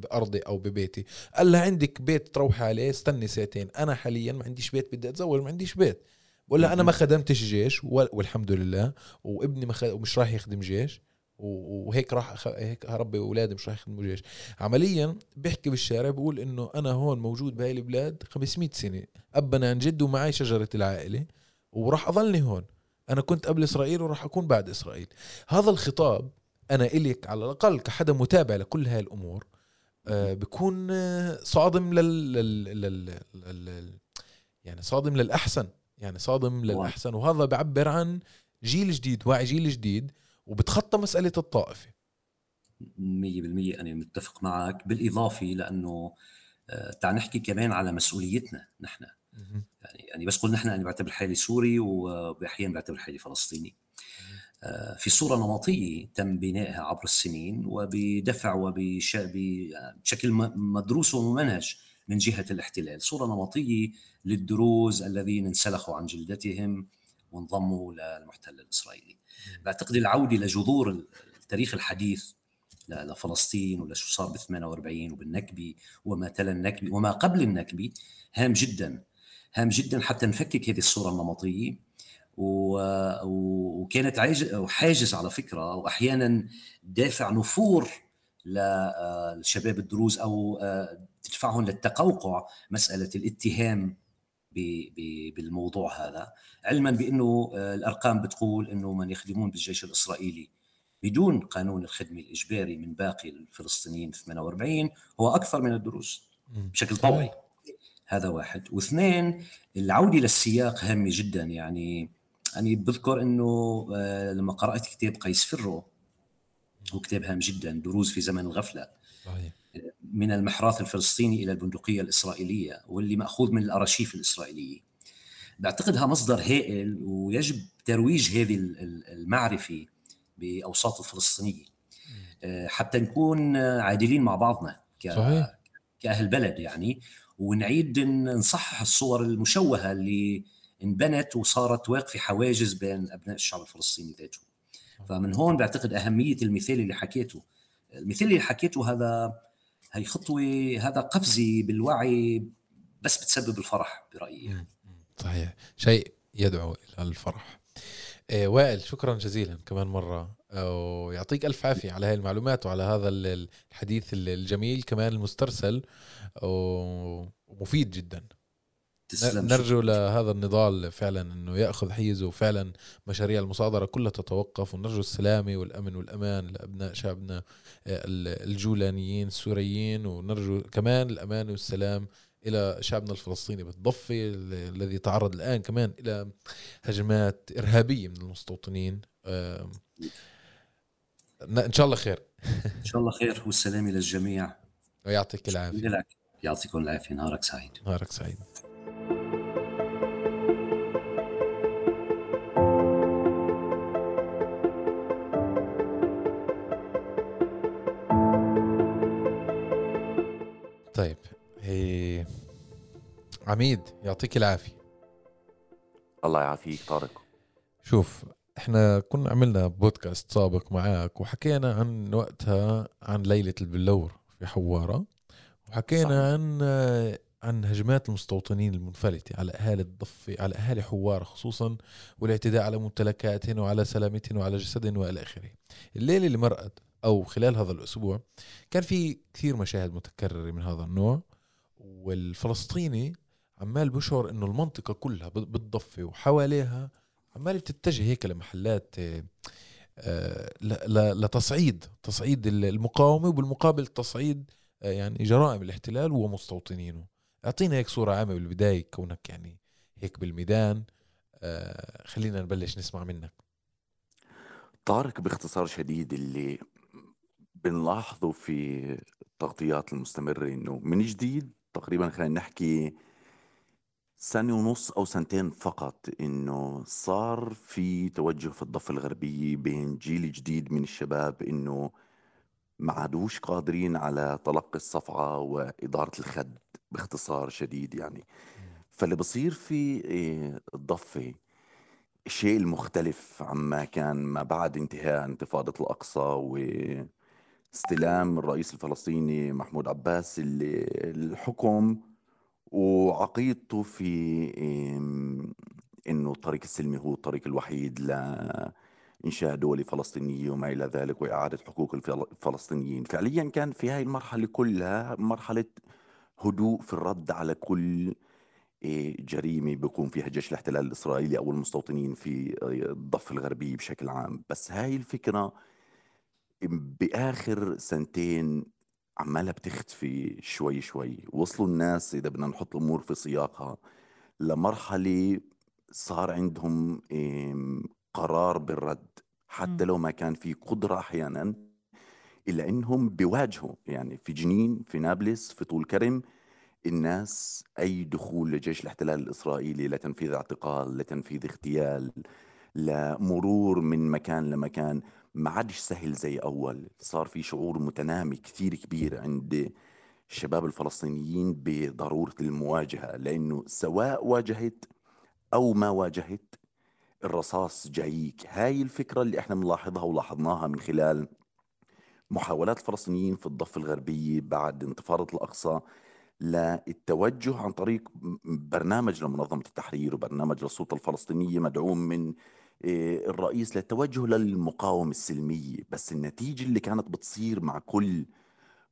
بأرضي أو ببيتي؟ قال لها عندك بيت تروحي عليه استني ساعتين أنا حاليا ما عنديش بيت بدي أتزوج ما عنديش بيت. بقول لها أنا ما خدمتش جيش والحمد لله وابني ما خد... ومش راح يخدم جيش وهيك راح هيك هربي اولادي مش راح يخدموا جيش. عمليا بيحكي بالشارع بقول إنه أنا هون موجود بهاي البلاد 500 سنة ابنا عن جد ومعي شجرة العائلة وراح اضلني هون. أنا كنت قبل إسرائيل وراح أكون بعد إسرائيل. هذا الخطاب أنا الك على الأقل كحدا متابع لكل هاي الأمور آه بكون صادم لل... لل... لل... لل... يعني صادم للأحسن. يعني صادم للأحسن وهذا بيعبر عن جيل جديد واعي جيل جديد وبتخطى مسألة الطائفة. 100% أنا متفق معك بالإضافة لأنه آه، تعال نحكي كمان على مسؤوليتنا نحن. يعني يعني بس قول نحن أنا بعتبر حالي سوري وباحيان بعتبر حالي فلسطيني. آه، في صورة نمطية تم بنائها عبر السنين وبدفع وبشكل مدروس وممنهج من جهة الاحتلال صورة نمطية للدروز الذين انسلخوا عن جلدتهم وانضموا للمحتل الإسرائيلي بعتقد العودة لجذور التاريخ الحديث لفلسطين ولا شو صار ب 48 وبالنكبه وما تلا النكبه وما قبل النكبه هام جدا هام جدا حتى نفكك هذه الصورة النمطية. وكانت حاجز على فكرة واحيانا دافع نفور للشباب الدروز أو آه، تدفعهم للتقوقع مسألة الاتهام بالموضوع هذا. علما بأنه آه، الأرقام بتقول أنه من يخدمون بالجيش الإسرائيلي بدون قانون الخدمة الإجباري من باقي الفلسطينيين في 48 هو أكثر من الدروز بشكل طبيعي. هذا واحد. واثنين العودة للسياق هامة جدا. يعني أنا بذكر أنه آه، لما قرأت كتاب قيس فرو هو كتاب هام جدا دروز في زمن الغفلة. صحيح. من المحراث الفلسطيني إلى البندقية الإسرائيلية واللي مأخوذ من الأرشيف الاسرائيليه بعتقدها مصدر هائل ويجب ترويج هذه المعرفة بأوساط الفلسطينية. آه، حتى نكون عادلين مع بعضنا ك... صحيح. كأهل بلد يعني ونعيد نصحح الصور المشوهة اللي انبنت وصارت واقفة حواجز بين أبناء الشعب الفلسطيني ذاته. فمن هون بعتقد أهمية المثال اللي حكيته. المثال اللي حكيته هذا هي خطوة هذا قفزه بالوعي بس بتسبب الفرح برأيي. صحيح. شيء يدعو إلى الفرح. إيه وائل شكرا جزيلا كمان مرة. ويعطيك ألف عافية على هاي المعلومات وعلى هذا الحديث الجميل كمان المسترسل. ومفيد جدا. تسلم. نرجو لهذا النضال فعلا إنه يأخذ حيزه وفعلا مشاريع المصادرة كلها تتوقف ونرجو السلامة والأمن والأمان لأبناء شعبنا آه، الجولانيين السوريين ونرجو كمان الأمان والسلام إلى شعبنا الفلسطيني بالضفة الذي تعرض الآن كمان إلى هجمات إرهابية من المستوطنين. إن شاء الله خير. إن شاء الله خير والسلامة للجميع. ويعطيك العافية. يعطيكم العافية. نهارك سعيد. نهارك سعيد. طيب هي عميد يعطيك العافية. الله يعافيك طارق. شوف إحنا كنا عملنا بودكاست سابق معاك وحكينا عن وقتها عن ليلة البلور في حوارة وحكينا صحيح. عن عن هجمات المستوطنين المنفلتة على أهالي الضفة على أهالي حوار خصوصا والاعتداء على ممتلكاتهم وعلى سلامتهم وعلى جسدهم وإلى آخره. الليلة اللي مرقت أو خلال هذا الأسبوع كان في كثير مشاهد متكررة من هذا النوع والفلسطيني عمال بشعر إنه المنطقة كلها بالضفه وحواليها عمال بتتجه هيك لمحلات آه، لتصعيد تصعيد المقاومة وبالمقابل تصعيد آه، يعني جرائم الاحتلال ومستوطنينه. أعطينا هيك صورة عامة بالبداية كونك يعني هيك بالميدان آه، خلينا نبلش نسمع منك. طارق باختصار شديد اللي بنلاحظه في التغطيات المستمرة إنه من جديد تقريبا خلينا نحكي سنة ونص أو سنتين فقط إنه صار في توجه في الضفة الغربية بين جيل جديد من الشباب إنه ما عادوش قادرين على تلقي الصفعة وإدارة الخد باختصار شديد يعني. فاللي بصير في إيه، الضفة الشيء المختلف عما كان ما بعد انتهاء انتفاضة الأقصى واستلام الرئيس الفلسطيني محمود عباس الحكم وعقيدته في إنه الطريق السلمي هو الطريق الوحيد لإنشاء دولة فلسطينية وما إلى ذلك وإعادة حقوق الفلسطينيين، فعليا كان في هاي المرحلة كلها مرحلة هدوء في الرد على كل جريمة بيكون فيها جيش الاحتلال الإسرائيلي أو المستوطنين في الضفة الغربية بشكل عام. بس هاي الفكرة بآخر سنتين عمالها بتختفي شوي شوي. وصلوا الناس إذا بدنا نحط الأمور في سياقها لمرحلة صار عندهم قرار بالرد. حتى لو ما كان في قدرة أحيانا إلا إنهم بيواجهوا. يعني في جنين في نابلس في طول كرم الناس أي دخول لجيش الاحتلال الإسرائيلي لتنفيذ اعتقال لتنفيذ اغتيال لمرور من مكان لمكان ما عادش سهل زي أول. صار في شعور متنامي كثير كبير عند الشباب الفلسطينيين بضرورة المواجهة لأنه سواء واجهت أو ما واجهت الرصاص جايك. هاي الفكرة اللي إحنا بنلاحظها ولاحظناها من خلال محاولات الفلسطينيين في الضفة الغربية بعد انتفاضة الأقصى للتوجه عن طريق برنامج لمنظمة التحرير وبرنامج للسلطة الفلسطينية مدعوم من الرئيس للتوجه للمقاومة السلمية. بس النتيجة اللي كانت بتصير مع كل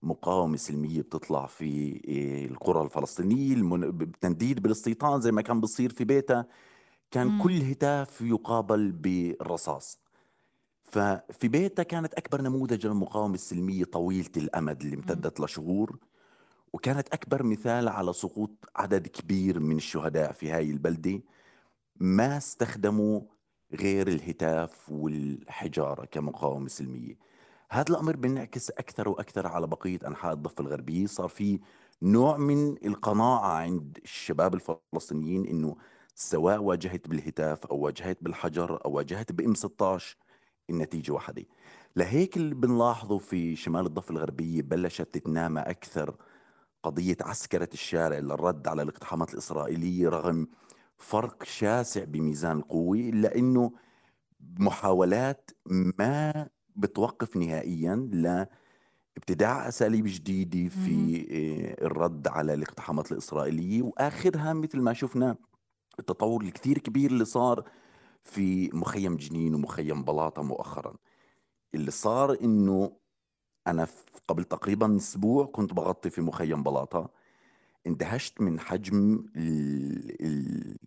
مقاومة سلمية بتطلع في آه، القرى الفلسطينية بتنديد بالاستيطان زي ما كان بصير في بيتا. كان مم. كل هتاف يقابل بالرصاص ففي بيتا كانت أكبر نموذج للمقاومة السلمية طويلة الأمد اللي امتدت لشهور. وكانت أكبر مثال على سقوط عدد كبير من الشهداء في هاي البلدة. ما استخدموا غير الهتاف والحجارة كمقاومة سلمية. هذا الأمر بينعكس أكثر وأكثر على بقية أنحاء الضفة الغربية. صار في نوع من القناعة عند الشباب الفلسطينيين إنه سواء واجهت بالهتاف أو واجهت بالحجر أو واجهت بإم 16 النتيجة واحدة. لهيك اللي بنلاحظه في شمال الضفة الغربية بلشت تتنامى أكثر قضية عسكرة الشارع للرد على الاقتحامات الإسرائيلية رغم فرق شاسع بميزان القوة إلا أنه محاولات ما بتوقف نهائيا لابتداع أساليب جديدة في آه، الرد على الاقتحامات الإسرائيلية وآخرها مثل ما شفنا التطور الكثير كبير اللي صار في مخيم جنين ومخيم بلاطة مؤخرا. اللي صار إنه أنا قبل تقريبا أسبوع كنت بغطي في مخيم بلاطة اندهشت من حجم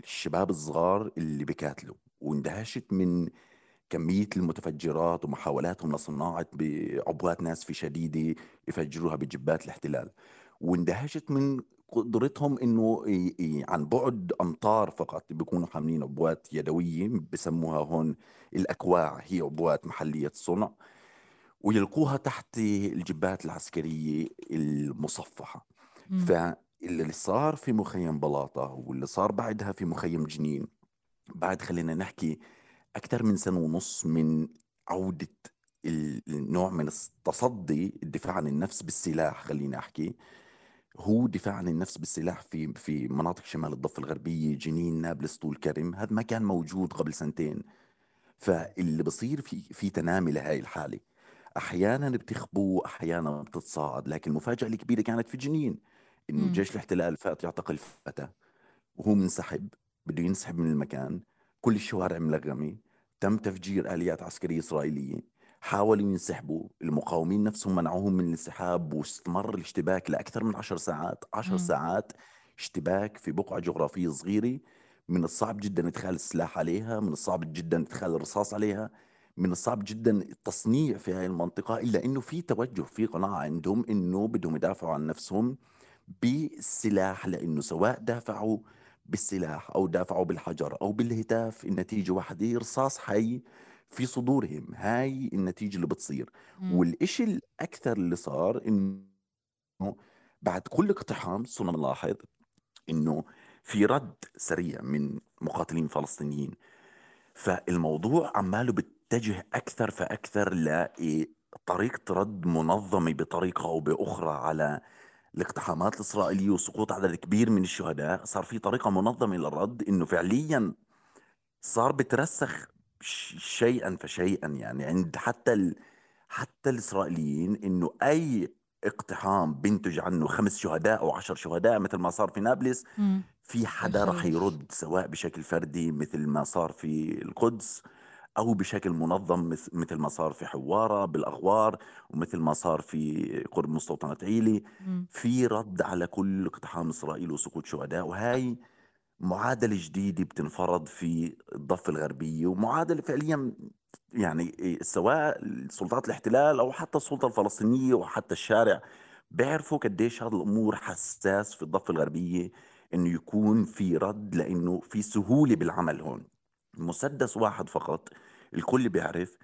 الشباب الصغار اللي بكاتلوا واندهشت من كمية المتفجرات ومحاولاتهم لصناعة بعبوات ناسفة شديدة يفجروها بجبات الاحتلال. واندهشت من قدرتهم إنه عن بعد امتار فقط بيكونوا حاملين عبوات يدوية بسموها هون الأكواع هي عبوات محلية الصنع ويلقوها تحت الجبات العسكرية المصفحة. فاللي صار في مخيم بلاطة واللي صار بعدها في مخيم جنين. بعد خلينا نحكي أكثر من سنة ونص من عودة النوع من التصدي الدفاع عن النفس بالسلاح خليني أحكي. هو دفاع عن النفس بالسلاح في في مناطق شمال الضفة الغربية جنين نابلس طول كرم. هذا ما كان موجود قبل سنتين. فاللي بصير في في تنامي لهي الحالة. أحيانا بتخبو أحيانا بتتصاعد لكن المفاجاه الكبيره كانت في جنين. إنه جيش الاحتلال فات يعتقل فتى وهو منسحب بده ينسحب من المكان. كل الشوارع ملغمة. تم تفجير آليات عسكرية إسرائيلية. حاولوا ينسحبوا. المقاومين نفسهم منعوهم من الانسحاب واستمر الاشتباك لأكثر من عشر ساعات. عشر م. ساعات اشتباك في بقعة جغرافية صغيرة. من الصعب جدا إدخال السلاح عليها من الصعب جدا إدخال الرصاص عليها من الصعب جدا التصنيع في هذه المنطقة إلا أنه في توجه في قناعة عندهم أنه بدهم يدافعوا عن نفسهم. بالسلاح لأنه سواء دافعوا بالسلاح أو دافعوا بالحجر أو بالهتاف النتيجة واحدة رصاص حي في صدورهم. هاي النتيجة اللي بتصير. مم. والإشي الأكثر اللي صار إنه بعد كل اقتحام صرنا نلاحظ إنه في رد سريع من مقاتلين فلسطينيين. فالموضوع عماله بيتجه أكثر فأكثر لطريقة رد منظمة بطريقة أو بأخرى على الاقتحامات الإسرائيلية وسقوط عدد كبير من الشهداء صار في طريقة منظمة للرد إنه فعليا صار بترسخ شيئا فشيئا يعني عند حتى ال... حتى الإسرائيليين إنه أي اقتحام بينتج عنه خمس شهداء أو عشر شهداء مثل ما صار في نابلس في حدا رح يرد سواء بشكل فردي مثل ما صار في القدس. أو بشكل منظم مثل ما صار في حوارة بالأغوار ومثل ما صار في قرب مستوطنه عيلي في رد على كل اقتحام إسرائيل وسقوط شهداء. وهي معادلة جديدة بتنفرض في الضفة الغربية ومعادلة فعليا يعني سواء سلطات الاحتلال أو حتى السلطة الفلسطينية وحتى الشارع بيعرفوا قديش هذا الأمور حساس في الضفة الغربية إنه يكون في رد لأنه في سهولة بالعمل هون. مسدس واحد فقط الكل بيعرف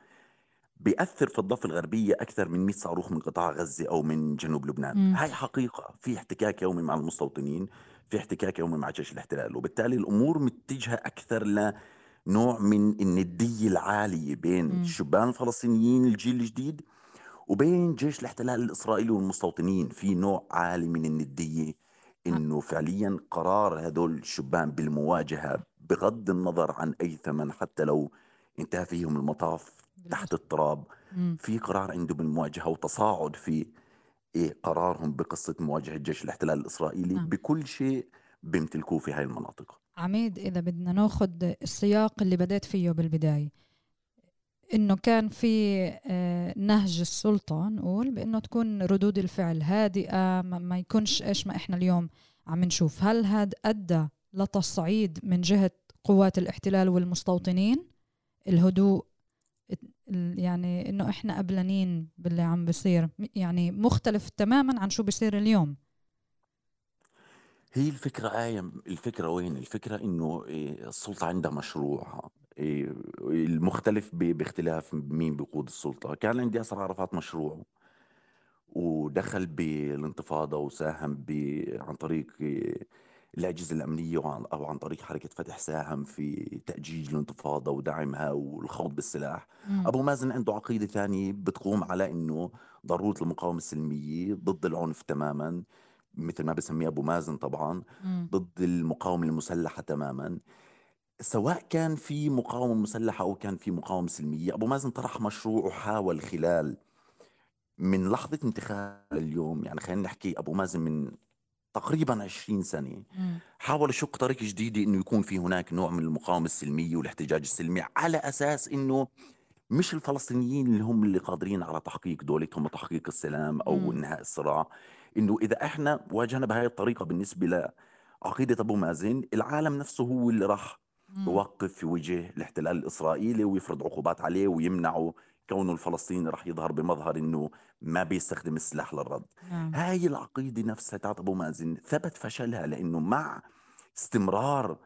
بيأثر في الضفة الغربية أكثر من 100 صاروخ من قطاع غزة أو من جنوب لبنان م. هاي حقيقة في احتكاك يومي مع المستوطنين في احتكاك يومي مع جيش الاحتلال وبالتالي الأمور متجهة أكثر لنوع من الندية العالية بين م. الشبان الفلسطينيين الجيل الجديد وبين جيش الاحتلال الإسرائيلي والمستوطنين في نوع عالي من الندية إنه فعليا قرار هدول الشبان بالمواجهة بغض النظر عن أي ثمن حتى لو انتهى فيهم المطاف تحت التراب. في قرار عنده بالمواجهة وتصاعد في إيه قرارهم بقصة مواجهة جيش الاحتلال الإسرائيلي نعم. بكل شيء بيمتلكوه في هاي المناطق. عميد إذا بدنا ناخذ السياق اللي بدأت فيه بالبداية. إنه كان في آه، نهج السلطة نقول بإنه تكون ردود الفعل هادئة ما يكونش إيش ما إحنا اليوم عم نشوف. هل هذا أدى لتصعيد من جهة قوات الاحتلال والمستوطنين؟ الهدوء يعني إنه إحنا قبلانين باللي عم بيصير يعني مختلف تماما عن شو بيصير اليوم هي الفكرة آية الفكرة وين؟ الفكرة إنه إيه، السلطة عندها مشروع إيه، المختلف باختلاف مين بيقود السلطة كان عندي ياسر عرفات مشروع ودخل بالانتفاضة وساهم عن طريق إيه، الأجهزة الأمنية أو عن طريق حركة فتح ساهم في تأجيج الانتفاضة ودعمها والخوض بالسلاح مم. أبو مازن عنده عقيدة ثانية بتقوم على أنه ضرورة المقاومة السلمية ضد العنف تماما مثل ما بسميه أبو مازن طبعا مم. ضد المقاومة المسلحة تماما سواء كان في مقاومة مسلحة أو كان في مقاومة سلمية أبو مازن طرح مشروع وحاول خلال من لحظة انتخاب اليوم يعني خلينا نحكي أبو مازن من تقريبا 20 سنة مم. حاول يشق طريق جديده إنه يكون في هناك نوع من المقاومة السلمية والاحتجاج السلمي على أساس إنه مش الفلسطينيين اللي هم اللي قادرين على تحقيق دولتهم وتحقيق السلام أو مم. إنهاء الصراع إنه إذا إحنا واجهنا بهاي الطريقة بالنسبة لعقيده أبو مازن العالم نفسه هو اللي راح. يوقف في وجه الاحتلال الإسرائيلي ويفرض عقوبات عليه ويمنعه كونه الفلسطيني راح يظهر بمظهر إنه ما بيستخدم السلاح للرد. نعم. هاي العقيدة نفسها تاعت أبو مازن ثبت فشلها لأنه مع استمرار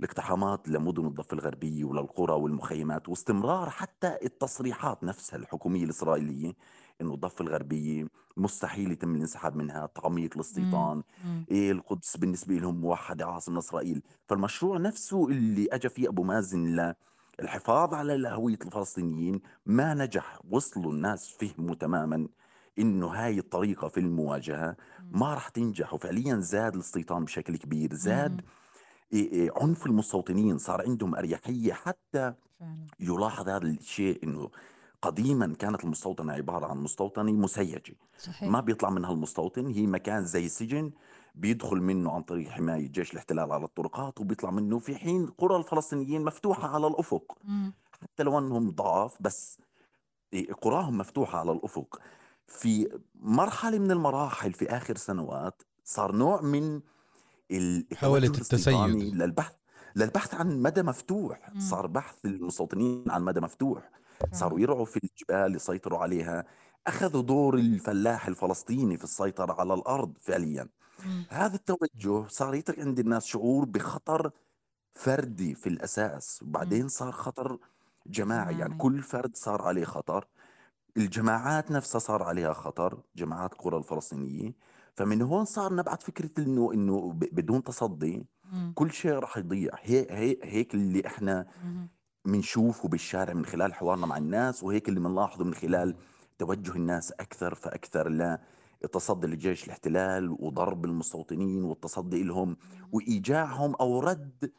الاقتحامات لمدن الضفة الغربية وللقرى والمخيمات واستمرار حتى التصريحات نفسها الحكومية الإسرائيلية إنه الضفة الغربية مستحيل يتم الانسحاب منها تعميق الاستيطان مم. إيه القدس بالنسبة لهم موحدة عاصمة إسرائيل. فالمشروع نفسه اللي أجى فيه أبو مازن للحفاظ على هوية الفلسطينيين ما نجح. وصلوا الناس فهموا تماما إنه هاي الطريقة في المواجهة ما راح تنجح وفعليا زاد الاستيطان بشكل كبير زاد عنف المستوطنين صار عندهم أريحية حتى يلاحظ هذا الشيء إنه قديما كانت المستوطنة عبارة عن مستوطنة مسيجة صحيح. ما بيطلع منها المستوطن هي مكان زي سجن بيدخل منه عن طريق حماية جيش الاحتلال على الطرقات وبيطلع منه في حين قرى الفلسطينيين مفتوحة على الأفق. مم. حتى لو أنهم ضعاف بس إيه، قراهم مفتوحة على الأفق. في مرحلة من المراحل في آخر سنوات صار نوع من حاولة التسيد. للبحث للبحث عن مدى مفتوح. مم. صار بحث المستوطنين عن مدى مفتوح. صاروا يرعوا في الجبال يسيطروا عليها. أخذوا دور الفلاح الفلسطيني في السيطرة على الأرض فعليا. مم. هذا التوجه صار يترك عند الناس شعور بخطر فردي في الأساس وبعدين صار خطر جماعي يعني جماعي. كل فرد صار عليه خطر الجماعات نفسها صار عليها خطر جماعات القرى الفلسطينية فمن هون صار نبعث فكرة إنه إنه بدون تصدي مم. كل شيء راح يضيع هي هي هيك اللي إحنا. بنشوفه بالشارع من خلال حوارنا مع الناس وهيك اللي بنلاحظه من خلال توجه الناس أكثر فأكثر للتصدي لجيش الاحتلال وضرب المستوطنين والتصدي لهم وإيجاعهم أو رد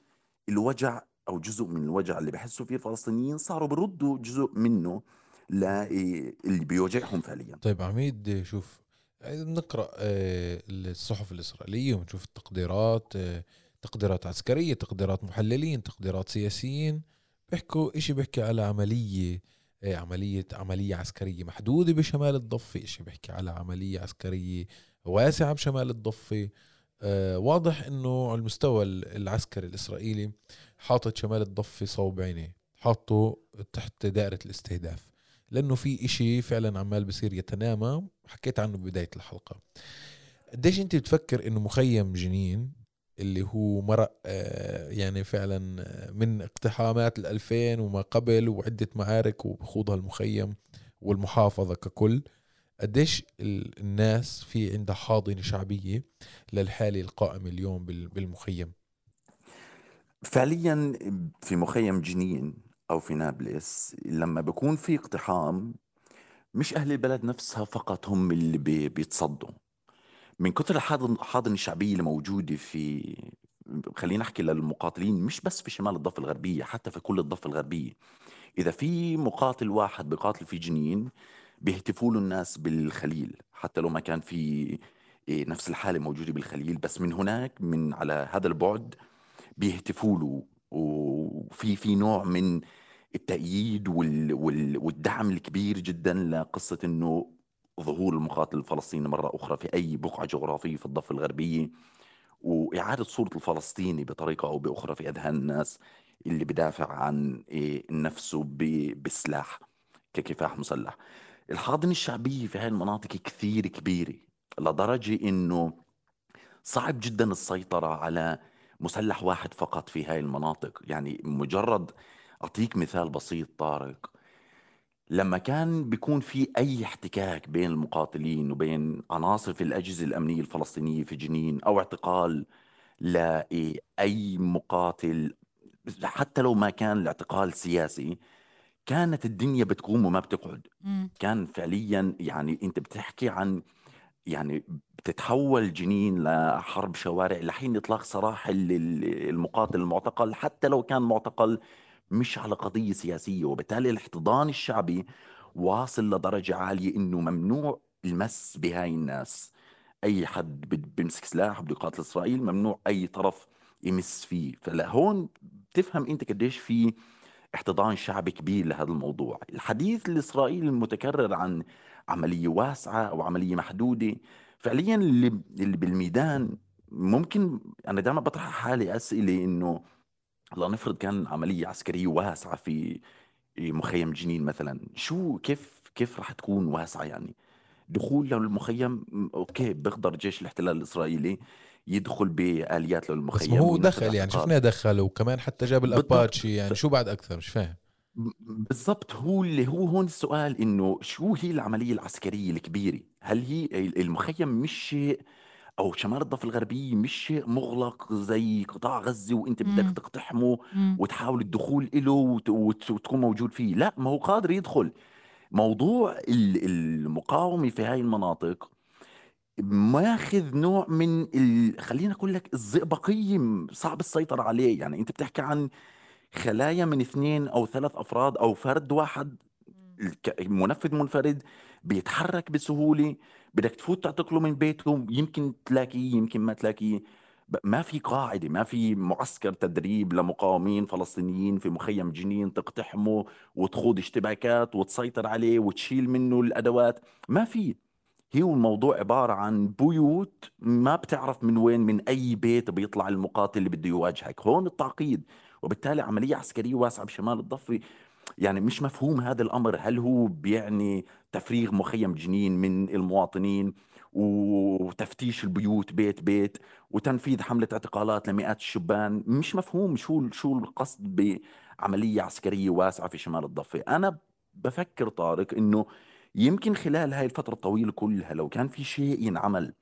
الوجع أو جزء من الوجع اللي بحسوا فيه الفلسطينيين صاروا بردوا جزء منه للي بيوجعهم فعليا. طيب عميد شوف نقرأ آه، الصحف الإسرائيلية ونشوف التقديرات آه، تقديرات عسكرية تقديرات محللين تقديرات سياسيين بيحكوا إشي بيحكي على عملية آه، عملية عملية عسكرية محدودة بشمال الضفة إشي بيحكي على عملية عسكرية واسعة بشمال الضفة. آه، واضح إنه على المستوى العسكري الإسرائيلي حاطط شمال الضفة صوب عينيه حاطه تحت دائرة الاستهداف لأنه في إشي فعلا عمال بصير يتنامى حكيت عنه ببداية الحلقة. قديش أنت بتفكر إنه مخيم جنين؟ اللي هو مرق آه، يعني فعلا آه، من اقتحامات الألفين وما قبل وعدة معارك وبخوضها المخيم والمحافظة ككل. قديش ال- الناس في عندها حاضنة شعبية للحالة القائمة اليوم بال- بالمخيم؟ فعليا في مخيم جنين أو في نابلس لما بيكون في اقتحام مش أهل البلد نفسها فقط هم اللي بي- بيتصدوا. من كثر الحاضن الحاضنه الشعبية اللي موجودة في خلينا نحكي للمقاتلين مش بس في شمال الضفة الغربية حتى في كل الضفة الغربية. إذا في مقاتل واحد بيقاتل في جنين بيهتفوا له الناس بالخليل حتى لو ما كان في إيه، نفس الحالة موجودة بالخليل بس من هناك من على هذا البعد بيهتفوا له. وفي في نوع من التأييد وال والدعم الكبير جدا لقصة إنه ظهور المقاتل الفلسطيني مرة أخرى في أي بقعة جغرافية في الضفة الغربية وإعادة صورة الفلسطيني بطريقة أو بأخرى في أذهان الناس اللي بدافع عن إيه، نفسه بسلاح ككفاح مسلح. الحاضنة الشعبية في هاي المناطق كثير كبيرة لدرجة إنه صعب جدا السيطرة على مسلح واحد فقط في هاي المناطق. يعني مجرد أعطيك مثال بسيط طارق. لما كان بيكون في أي احتكاك بين المقاتلين وبين عناصر في الأجهزة الأمنية الفلسطينية في جنين أو اعتقال لأي مقاتل حتى لو ما كان الاعتقال سياسي كانت الدنيا بتقوم وما بتقعد مم. كان فعليا يعني أنت بتحكي عن يعني بتتحول جنين لحرب شوارع لحين إطلاق سراح ال- ال- المقاتل المعتقل حتى لو كان معتقل مش على قضية سياسية وبالتالي الاحتضان الشعبي واصل لدرجة عالية إنه ممنوع المس بهاي الناس. أي حد بيمسك سلاح بده يقاتل إسرائيل ممنوع أي طرف يمس فيه. فلهون بتفهم أنت قديش في احتضان شعبي كبير لهذا الموضوع. الحديث الإسرائيلي المتكرر عن عملية واسعة أو عملية محدودة فعليا اللي بالميدان ممكن أنا دائما بطرح حالي أسئلة إنه الله نفرض كان عملية عسكرية واسعة في مخيم جنين مثلا شو كيف كيف رح تكون واسعة يعني دخول للمخيم أوكي بيقدر جيش الاحتلال الإسرائيلي يدخل بآليات بس للمخيم ما هو دخل يعني. شفناه دخل وكمان حتى جاب. الأباتشي يعني شو بعد أكثر مش فاهم بالضبط هو اللي هو هون السؤال إنه شو هي العملية العسكرية الكبيرة؟ هل هي المخيم مش شيء أو شمال الضفه الغربيه مش شيء مغلق زي قطاع غزة وأنت بدك. تقتحمه مم. وتحاول الدخول له وت- وت- وتكون موجود فيه، لا ما هو قادر يدخل. موضوع ال- المقاومة في هاي المناطق ماخذ نوع من ال... خلينا أقول لك الزئبقيه م- صعب السيطرة عليه، يعني أنت بتحكي عن خلايا من اثنين أو ثلاث أفراد أو فرد واحد الك- منفذ منفرد بيتحرك بسهولة بدك تفوت تعتقله من بيته يمكن تلاقيه يمكن ما تلاقيه. ما في قاعدة ما في معسكر تدريب لمقاومين فلسطينيين في مخيم جنين تقتحمه وتخوض اشتباكات وتسيطر عليه وتشيل منه الأدوات. ما في. هو الموضوع عبارة عن بيوت ما بتعرف من وين من أي بيت بيطلع المقاتل اللي بده يواجهك. هون التعقيد. وبالتالي عملية عسكرية واسعة بشمال الضفة. يعني مش مفهوم هذا الأمر. هل هو بيعني تفريغ مخيم جنين من المواطنين وتفتيش البيوت بيت بيت وتنفيذ حملة اعتقالات لمئات الشبان؟ مش مفهوم. شو شو القصد بعملية عسكرية واسعة في شمال الضفة؟ أنا بفكر طارق إنه يمكن خلال هاي الفترة الطويلة كلها لو كان في شيء ينعمل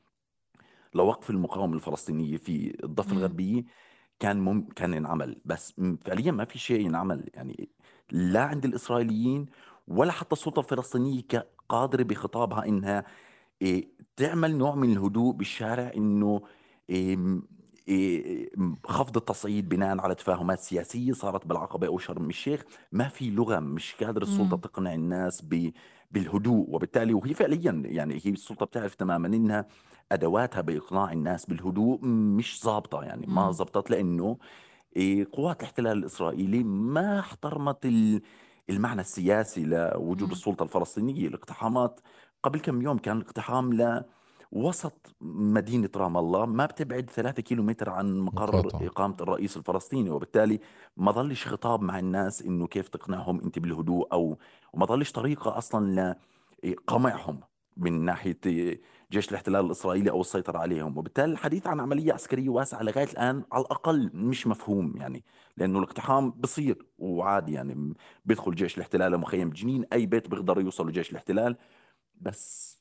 لوقف المقاومة الفلسطينية في الضفة. الغربية كان مم كان ينعمل. بس فعليا ما في شيء ينعمل. يعني لا عند الإسرائيليين ولا حتى السلطة الفلسطينية قادرة بخطابها إنها إيه تعمل نوع من الهدوء بالشارع إنه إيه إيه خفض التصعيد بناء على تفاهمات سياسية صارت بالعقبة أو شرم الشيخ ما في لغة مش قادر السلطة مم. تقنع الناس ب بالهدوء وبالتالي وهي فعليا يعني هي السلطة بتعرف تماما إنها أدواتها بإقناع الناس بالهدوء مش ظابطة يعني ما مم. زبطت لأنه قوات الاحتلال الإسرائيلي ما احترمت ال- المعنى السياسي لوجود مم. السلطة الفلسطينية الاقتحامات قبل كم يوم كان الاقتحام لوسط مدينة رام الله ما بتبعد ثلاثة كيلومتر عن مقر مقاطعة. إقامة الرئيس الفلسطيني وبالتالي ما ظلش خطاب مع الناس إنه كيف تقنعهم أنت بالهدوء أو وما ظلش طريقة أصلا لقمعهم من ناحية جيش الاحتلال الإسرائيلي أو السيطرة عليهم. وبالتالي الحديث عن عملية عسكرية واسعة لغاية الآن على الأقل مش مفهوم يعني لأنه الاقتحام بصير وعادي يعني بيدخل جيش الاحتلال لمخيم جنين أي بيت بيقدر يوصلوا جيش الاحتلال. بس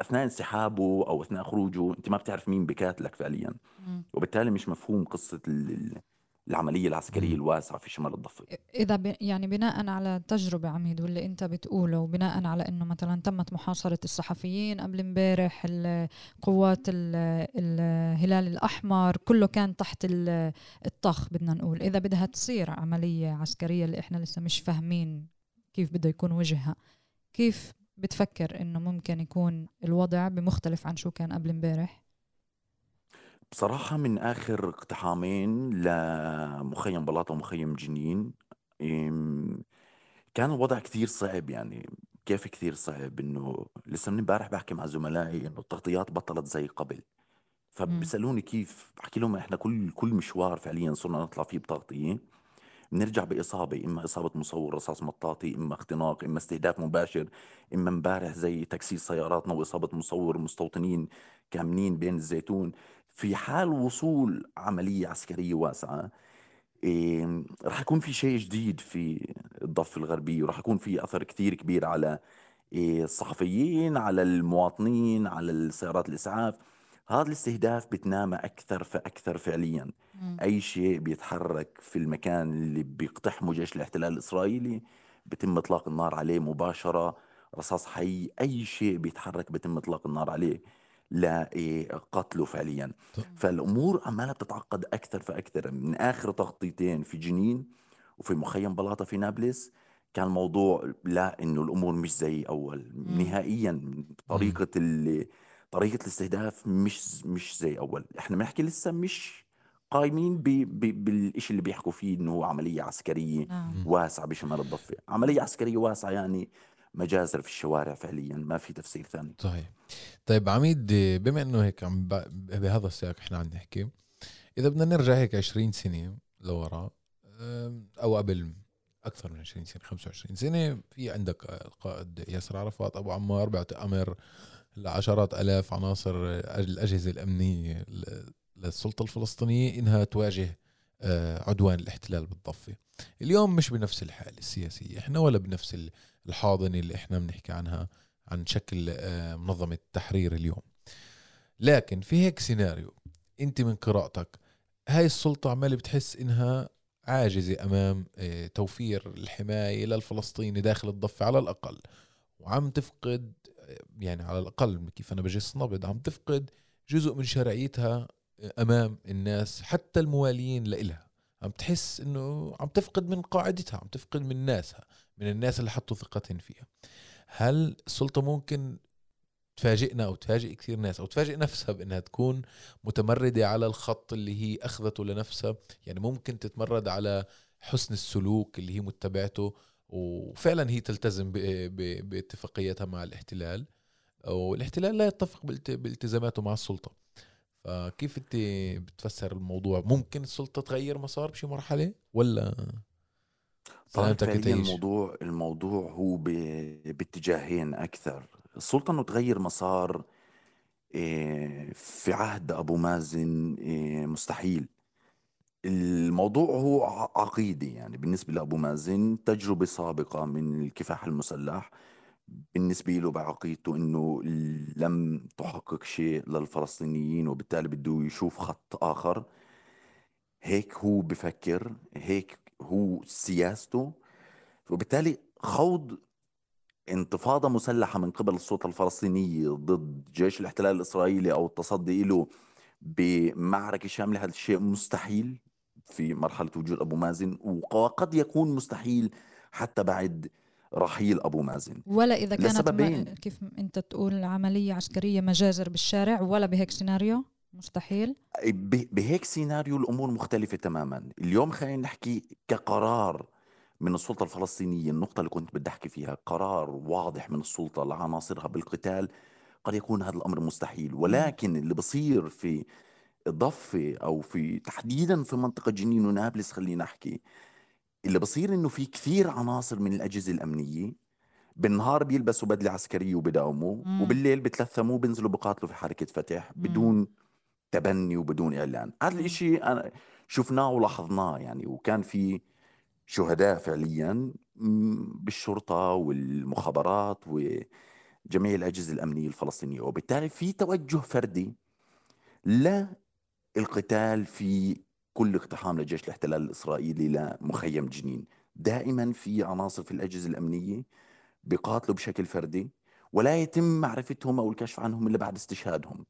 أثناء انسحابه أو أثناء خروجه أنت ما بتعرف مين بكاتلك فعليا. وبالتالي مش مفهوم قصة ال- العملية العسكرية. الواسعة في شمال الضفة. إذا ب... يعني بناء على تجربة عميد واللي أنت بتقوله وبناء على إنه مثلا تمت محاصرة الصحفيين قبل امبارح قوات ال- الهلال الأحمر كله كان تحت ال- الطخ بدنا نقول. إذا بدها تصير عملية عسكرية اللي إحنا لسه مش فاهمين كيف بده يكون وجهها كيف بتفكر إنه ممكن يكون الوضع بمختلف عن شو كان قبل امبارح؟ بصراحة من آخر اقتحامين لمخيم بلاطة ومخيم جنين إم، كان الوضع كثير صعب يعني كيف كثير صعب؟ إنه لسه من امبارح بحكي مع زملائي إنه التغطيات بطلت زي قبل. فبيسألوني كيف بحكي لهم إحنا كل كل مشوار فعليا صرنا نطلع فيه بتغطية. بنرجع بإصابة إما إصابة مصور رصاص مطاطي إما اختناق إما استهداف مباشر إما امبارح زي تكسير سياراتنا وإصابة مصور مستوطنين كامنين بين الزيتون. في حال وصول عملية عسكرية واسعة إيه رح يكون في شيء جديد في الضفة الغربية ورح يكون في أثر كتير كبير على إيه الصحفيين على المواطنين على السيارات الإسعاف. هذا الاستهداف بتنامى أكثر فأكثر فعليا. مم. أي شيء بيتحرك في المكان اللي بيقتحمه جيش الاحتلال الإسرائيلي بيتم إطلاق النار عليه مباشرة رصاص حي أي شيء بيتحرك بيتم إطلاق النار عليه. لقتله فعليا. فالأمور عمالها بتتعقد أكثر فأكثر من آخر تغطيتين في جنين وفي مخيم بلاطة في نابلس كان الموضوع لا إنه الأمور مش زي أول مم. نهائيا طريقة اللي طريقة الاستهداف مش مش زي أول إحنا بنحكي لسه مش قايمين. بالشيء اللي بيحكوا فيه إنه عملية عسكرية نعم واسعة بشمال الضفة عملية عسكرية واسعة يعني مجازر في الشوارع فعليا ما في تفسير ثاني صحيح طيب عميد بما إنه هيك عم. بهذا السياق إحنا عم نحكي إذا بدنا نرجع هيك 20 سنة لورا أو قبل أكثر من 20 سنة 25 سنة في عندك القائد ياسر عرفات أبو عمار بيعتمر لعشرات آلاف عناصر الأجهزة الأمنية للسلطة الفلسطينية إنها تواجه آه، عدوان الاحتلال بالضفة اليوم مش بنفس الحالة السياسية إحنا ولا بنفس الحاضنة اللي إحنا بنحكي عنها عن شكل آه، منظمة التحرير اليوم. لكن في هيك سيناريو أنت من قراءتك هاي السلطة عمالة بتحس إنها عاجزة أمام آه، توفير الحماية للفلسطيني داخل الضفة على الأقل. وعم تفقد آه، يعني على الأقل كيف أنا بجس نبض عم تفقد جزء من شرعيتها أمام الناس حتى المواليين لإلها. عم تحس إنه عم تفقد من قاعدتها عم تفقد من ناسها من الناس اللي حطوا ثقتهم فيها. هل السلطة ممكن تفاجئنا أو تفاجئ كثير ناس أو تفاجئ نفسها بإنها تكون متمردة على الخط اللي هي أخذته لنفسها؟ يعني ممكن تتمرد على حسن السلوك اللي هي متبعته وفعلا هي تلتزم باتفاقيتها مع الاحتلال والاحتلال لا يتفق بالت- بالتزاماته مع السلطة. فكيف انت بتفسر الموضوع؟ ممكن السلطة تغير مسار بشي مرحلة؟ ولا سلامتك تعيش الموضوع الموضوع هو ب... باتجاهين أكثر. السلطة إنه تغير مسار إيه، في عهد أبو مازن إيه، مستحيل. الموضوع هو عقيدي يعني. بالنسبة لأبو مازن تجربة سابقة من الكفاح المسلح. بالنسبة له بعقيدته إنه لم تحقق شيء للفلسطينيين وبالتالي بده يشوف خط آخر. هيك هو بفكر هيك هو سياسته. وبالتالي خوض انتفاضة مسلحة من قبل السلطة الفلسطينية ضد جيش الاحتلال الإسرائيلي أو التصدي له بمعركة شاملة. هذا الشيء مستحيل في مرحلة وجود أبو مازن وقد يكون مستحيل حتى بعد رحيل أبو مازن. ولا إذا كانت لسببين. ما كيف أنت تقول عملية عسكرية مجازر بالشارع ولا بهيك سيناريو؟ مستحيل. بهيك سيناريو الأمور مختلفة تماما. اليوم خلينا نحكي كقرار من السلطة الفلسطينية النقطة اللي كنت بدي أحكي فيها قرار واضح من السلطة لعناصرها بالقتال قد يكون هذا الأمر مستحيل. ولكن اللي بصير في الضفه أو في تحديدا في منطقة جنين ونابلس خلينا نحكي اللي بصير إنه في كثير عناصر من الأجهزة الأمنية بالنهار بيلبسوا بدلة عسكرية وبداوموا مم. وبالليل بتلثموا بينزلوا بقاتلوا في حركة فتح بدون تبني وبدون إعلان هذا مم. الإشي أنا شفناه ولاحظناه يعني وكان في شهداء فعليا مم، بالشرطة والمخابرات وجميع الأجهزة الأمنية الفلسطينية وبالتالي في توجه فردي للقتال في كل اقتحام لجيش الاحتلال الإسرائيلي لمخيم جنين. دائما في عناصر في الأجهزة الأمنية بيقاتلوا بشكل فردي ولا يتم معرفتهم أو الكشف عنهم إلا بعد استشهادهم.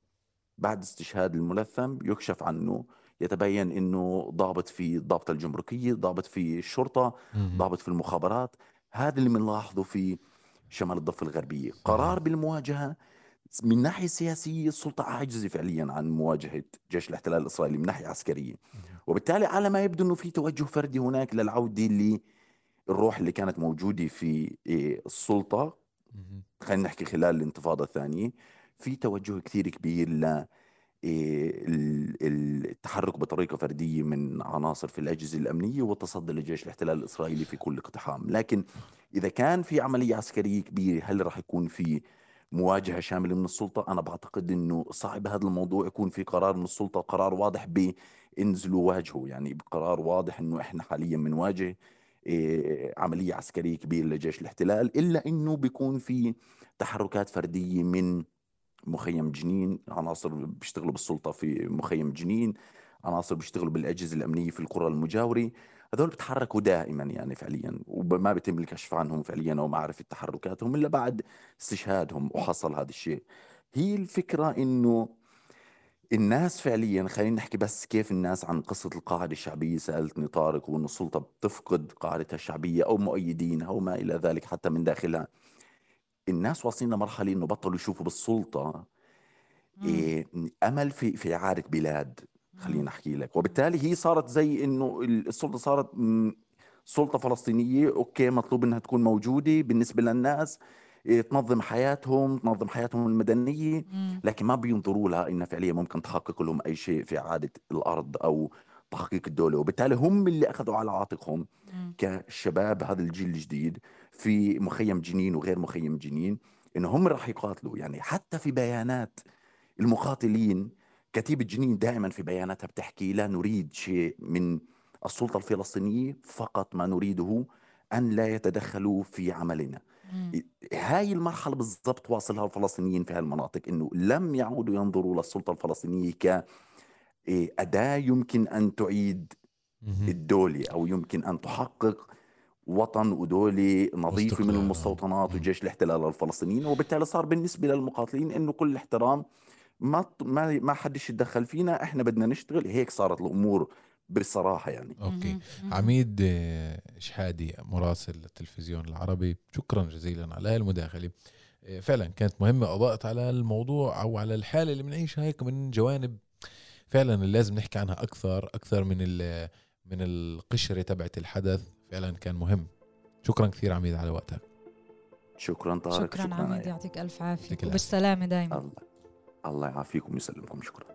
بعد استشهاد الملثم يكشف عنه يتبين إنه ضابط في الضابطه الجمركية ضابط في الشرطة. ضابط في المخابرات. هذا اللي بنلاحظه في شمال الضفة الغربية. قرار بالمواجهة من ناحية سياسية السلطة عاجزه فعليا عن مواجهة جيش الاحتلال الإسرائيلي من ناحية عسكرية. وبالتالي على ما يبدو إنه في توجه فردي هناك للعودة للروح اللي كانت موجودة في إيه، السلطة. خلينا نحكي خلال الانتفاضة الثانية. في توجه كثير كبير ل إيه، ال- ال- التحرك بطريقة فردية من عناصر في الأجهزة الأمنية والتصدي لجيش الاحتلال الإسرائيلي في كل اقتحام. لكن إذا كان في عملية عسكرية كبيرة هل راح يكون في مواجهة شاملة من السلطة؟ أنا بعتقد أنه صعب هذا الموضوع يكون في قرار من السلطة قرار واضح بانزلوا واجهوا يعني قرار واضح أنه إحنا حاليا بنواجه إيه، عملية عسكرية كبيرة لجيش الاحتلال إلا أنه بيكون في تحركات فردية من مخيم جنين عناصر بيشتغلوا بالسلطة في مخيم جنين عناصر بيشتغلوا بالأجهزة الأمنية في القرى المجاورة. هذول بتحركوا دائما يعني فعليا وما بيتم الكشف عنهم فعليا أو معرفه تحركاتهم إلا بعد استشهادهم وحصل هذا الشيء. هي الفكرة إنه الناس فعليا خلينا نحكي بس كيف الناس عن قصة القاعدة الشعبية سألتني طارق وأن السلطة بتفقد قاعدتها الشعبية أو مؤيدينها وما إلى ذلك حتى من داخلها. الناس واصلين لمرحلة أنه بطلوا يشوفوا بالسلطة إيه أمل في في إعادة بلاد خلينا أحكي لك. وبالتالي هي صارت زي أنه السلطة صارت سلطة فلسطينية أوكي مطلوب أنها تكون موجودة بالنسبة للناس تنظم حياتهم تنظم حياتهم المدنية لكن ما بينظروا لها إنها فعليا ممكن تحقق لهم أي شيء في إعادة الأرض أو تحقيق الدولة. وبالتالي هم اللي أخذوا على عاتقهم كشباب هذا الجيل الجديد في مخيم جنين وغير مخيم جنين إنه هم راح يقاتلوا. يعني حتى في بيانات المقاتلين كتيبة جنين دائما في بياناتها بتحكي لا نريد شيء من السلطة الفلسطينية فقط ما نريده أن لا يتدخلوا في عملنا. هاي المرحلة بالضبط واصلها الفلسطينيين في هالمناطق إنه لم يعودوا ينظروا للسلطة الفلسطينية ك إيه، أداة يمكن أن تعيد الدولة أو يمكن أن تحقق وطن ودولة نظيفة من المستوطنات وجيش الاحتلال الفلسطينيين. وبالتالي صار بالنسبة للمقاتلين إنه كل احترام ما ما ما حدش يتدخل فينا إحنا بدنا نشتغل. هيك صارت الأمور بصراحه يعني. أوكي. عميد آه، شحادي مراسل التلفزيون العربي شكرا جزيلا على المداخله آه، فعلا كانت مهمة اضاءت على الموضوع أو على الحالة اللي بنعيشها هيك من جوانب فعلا اللي لازم نحكي عنها أكثر أكثر من من القشرة تبعت الحدث. فعلا كان مهم. شكرا كثير عميد على وقتك. شكرا طارق. شكرا, شكرا عميد يعطيك ألف عافية. وبالسلامة دائما الله الله يعافيكم ويسلمكم. شكرا.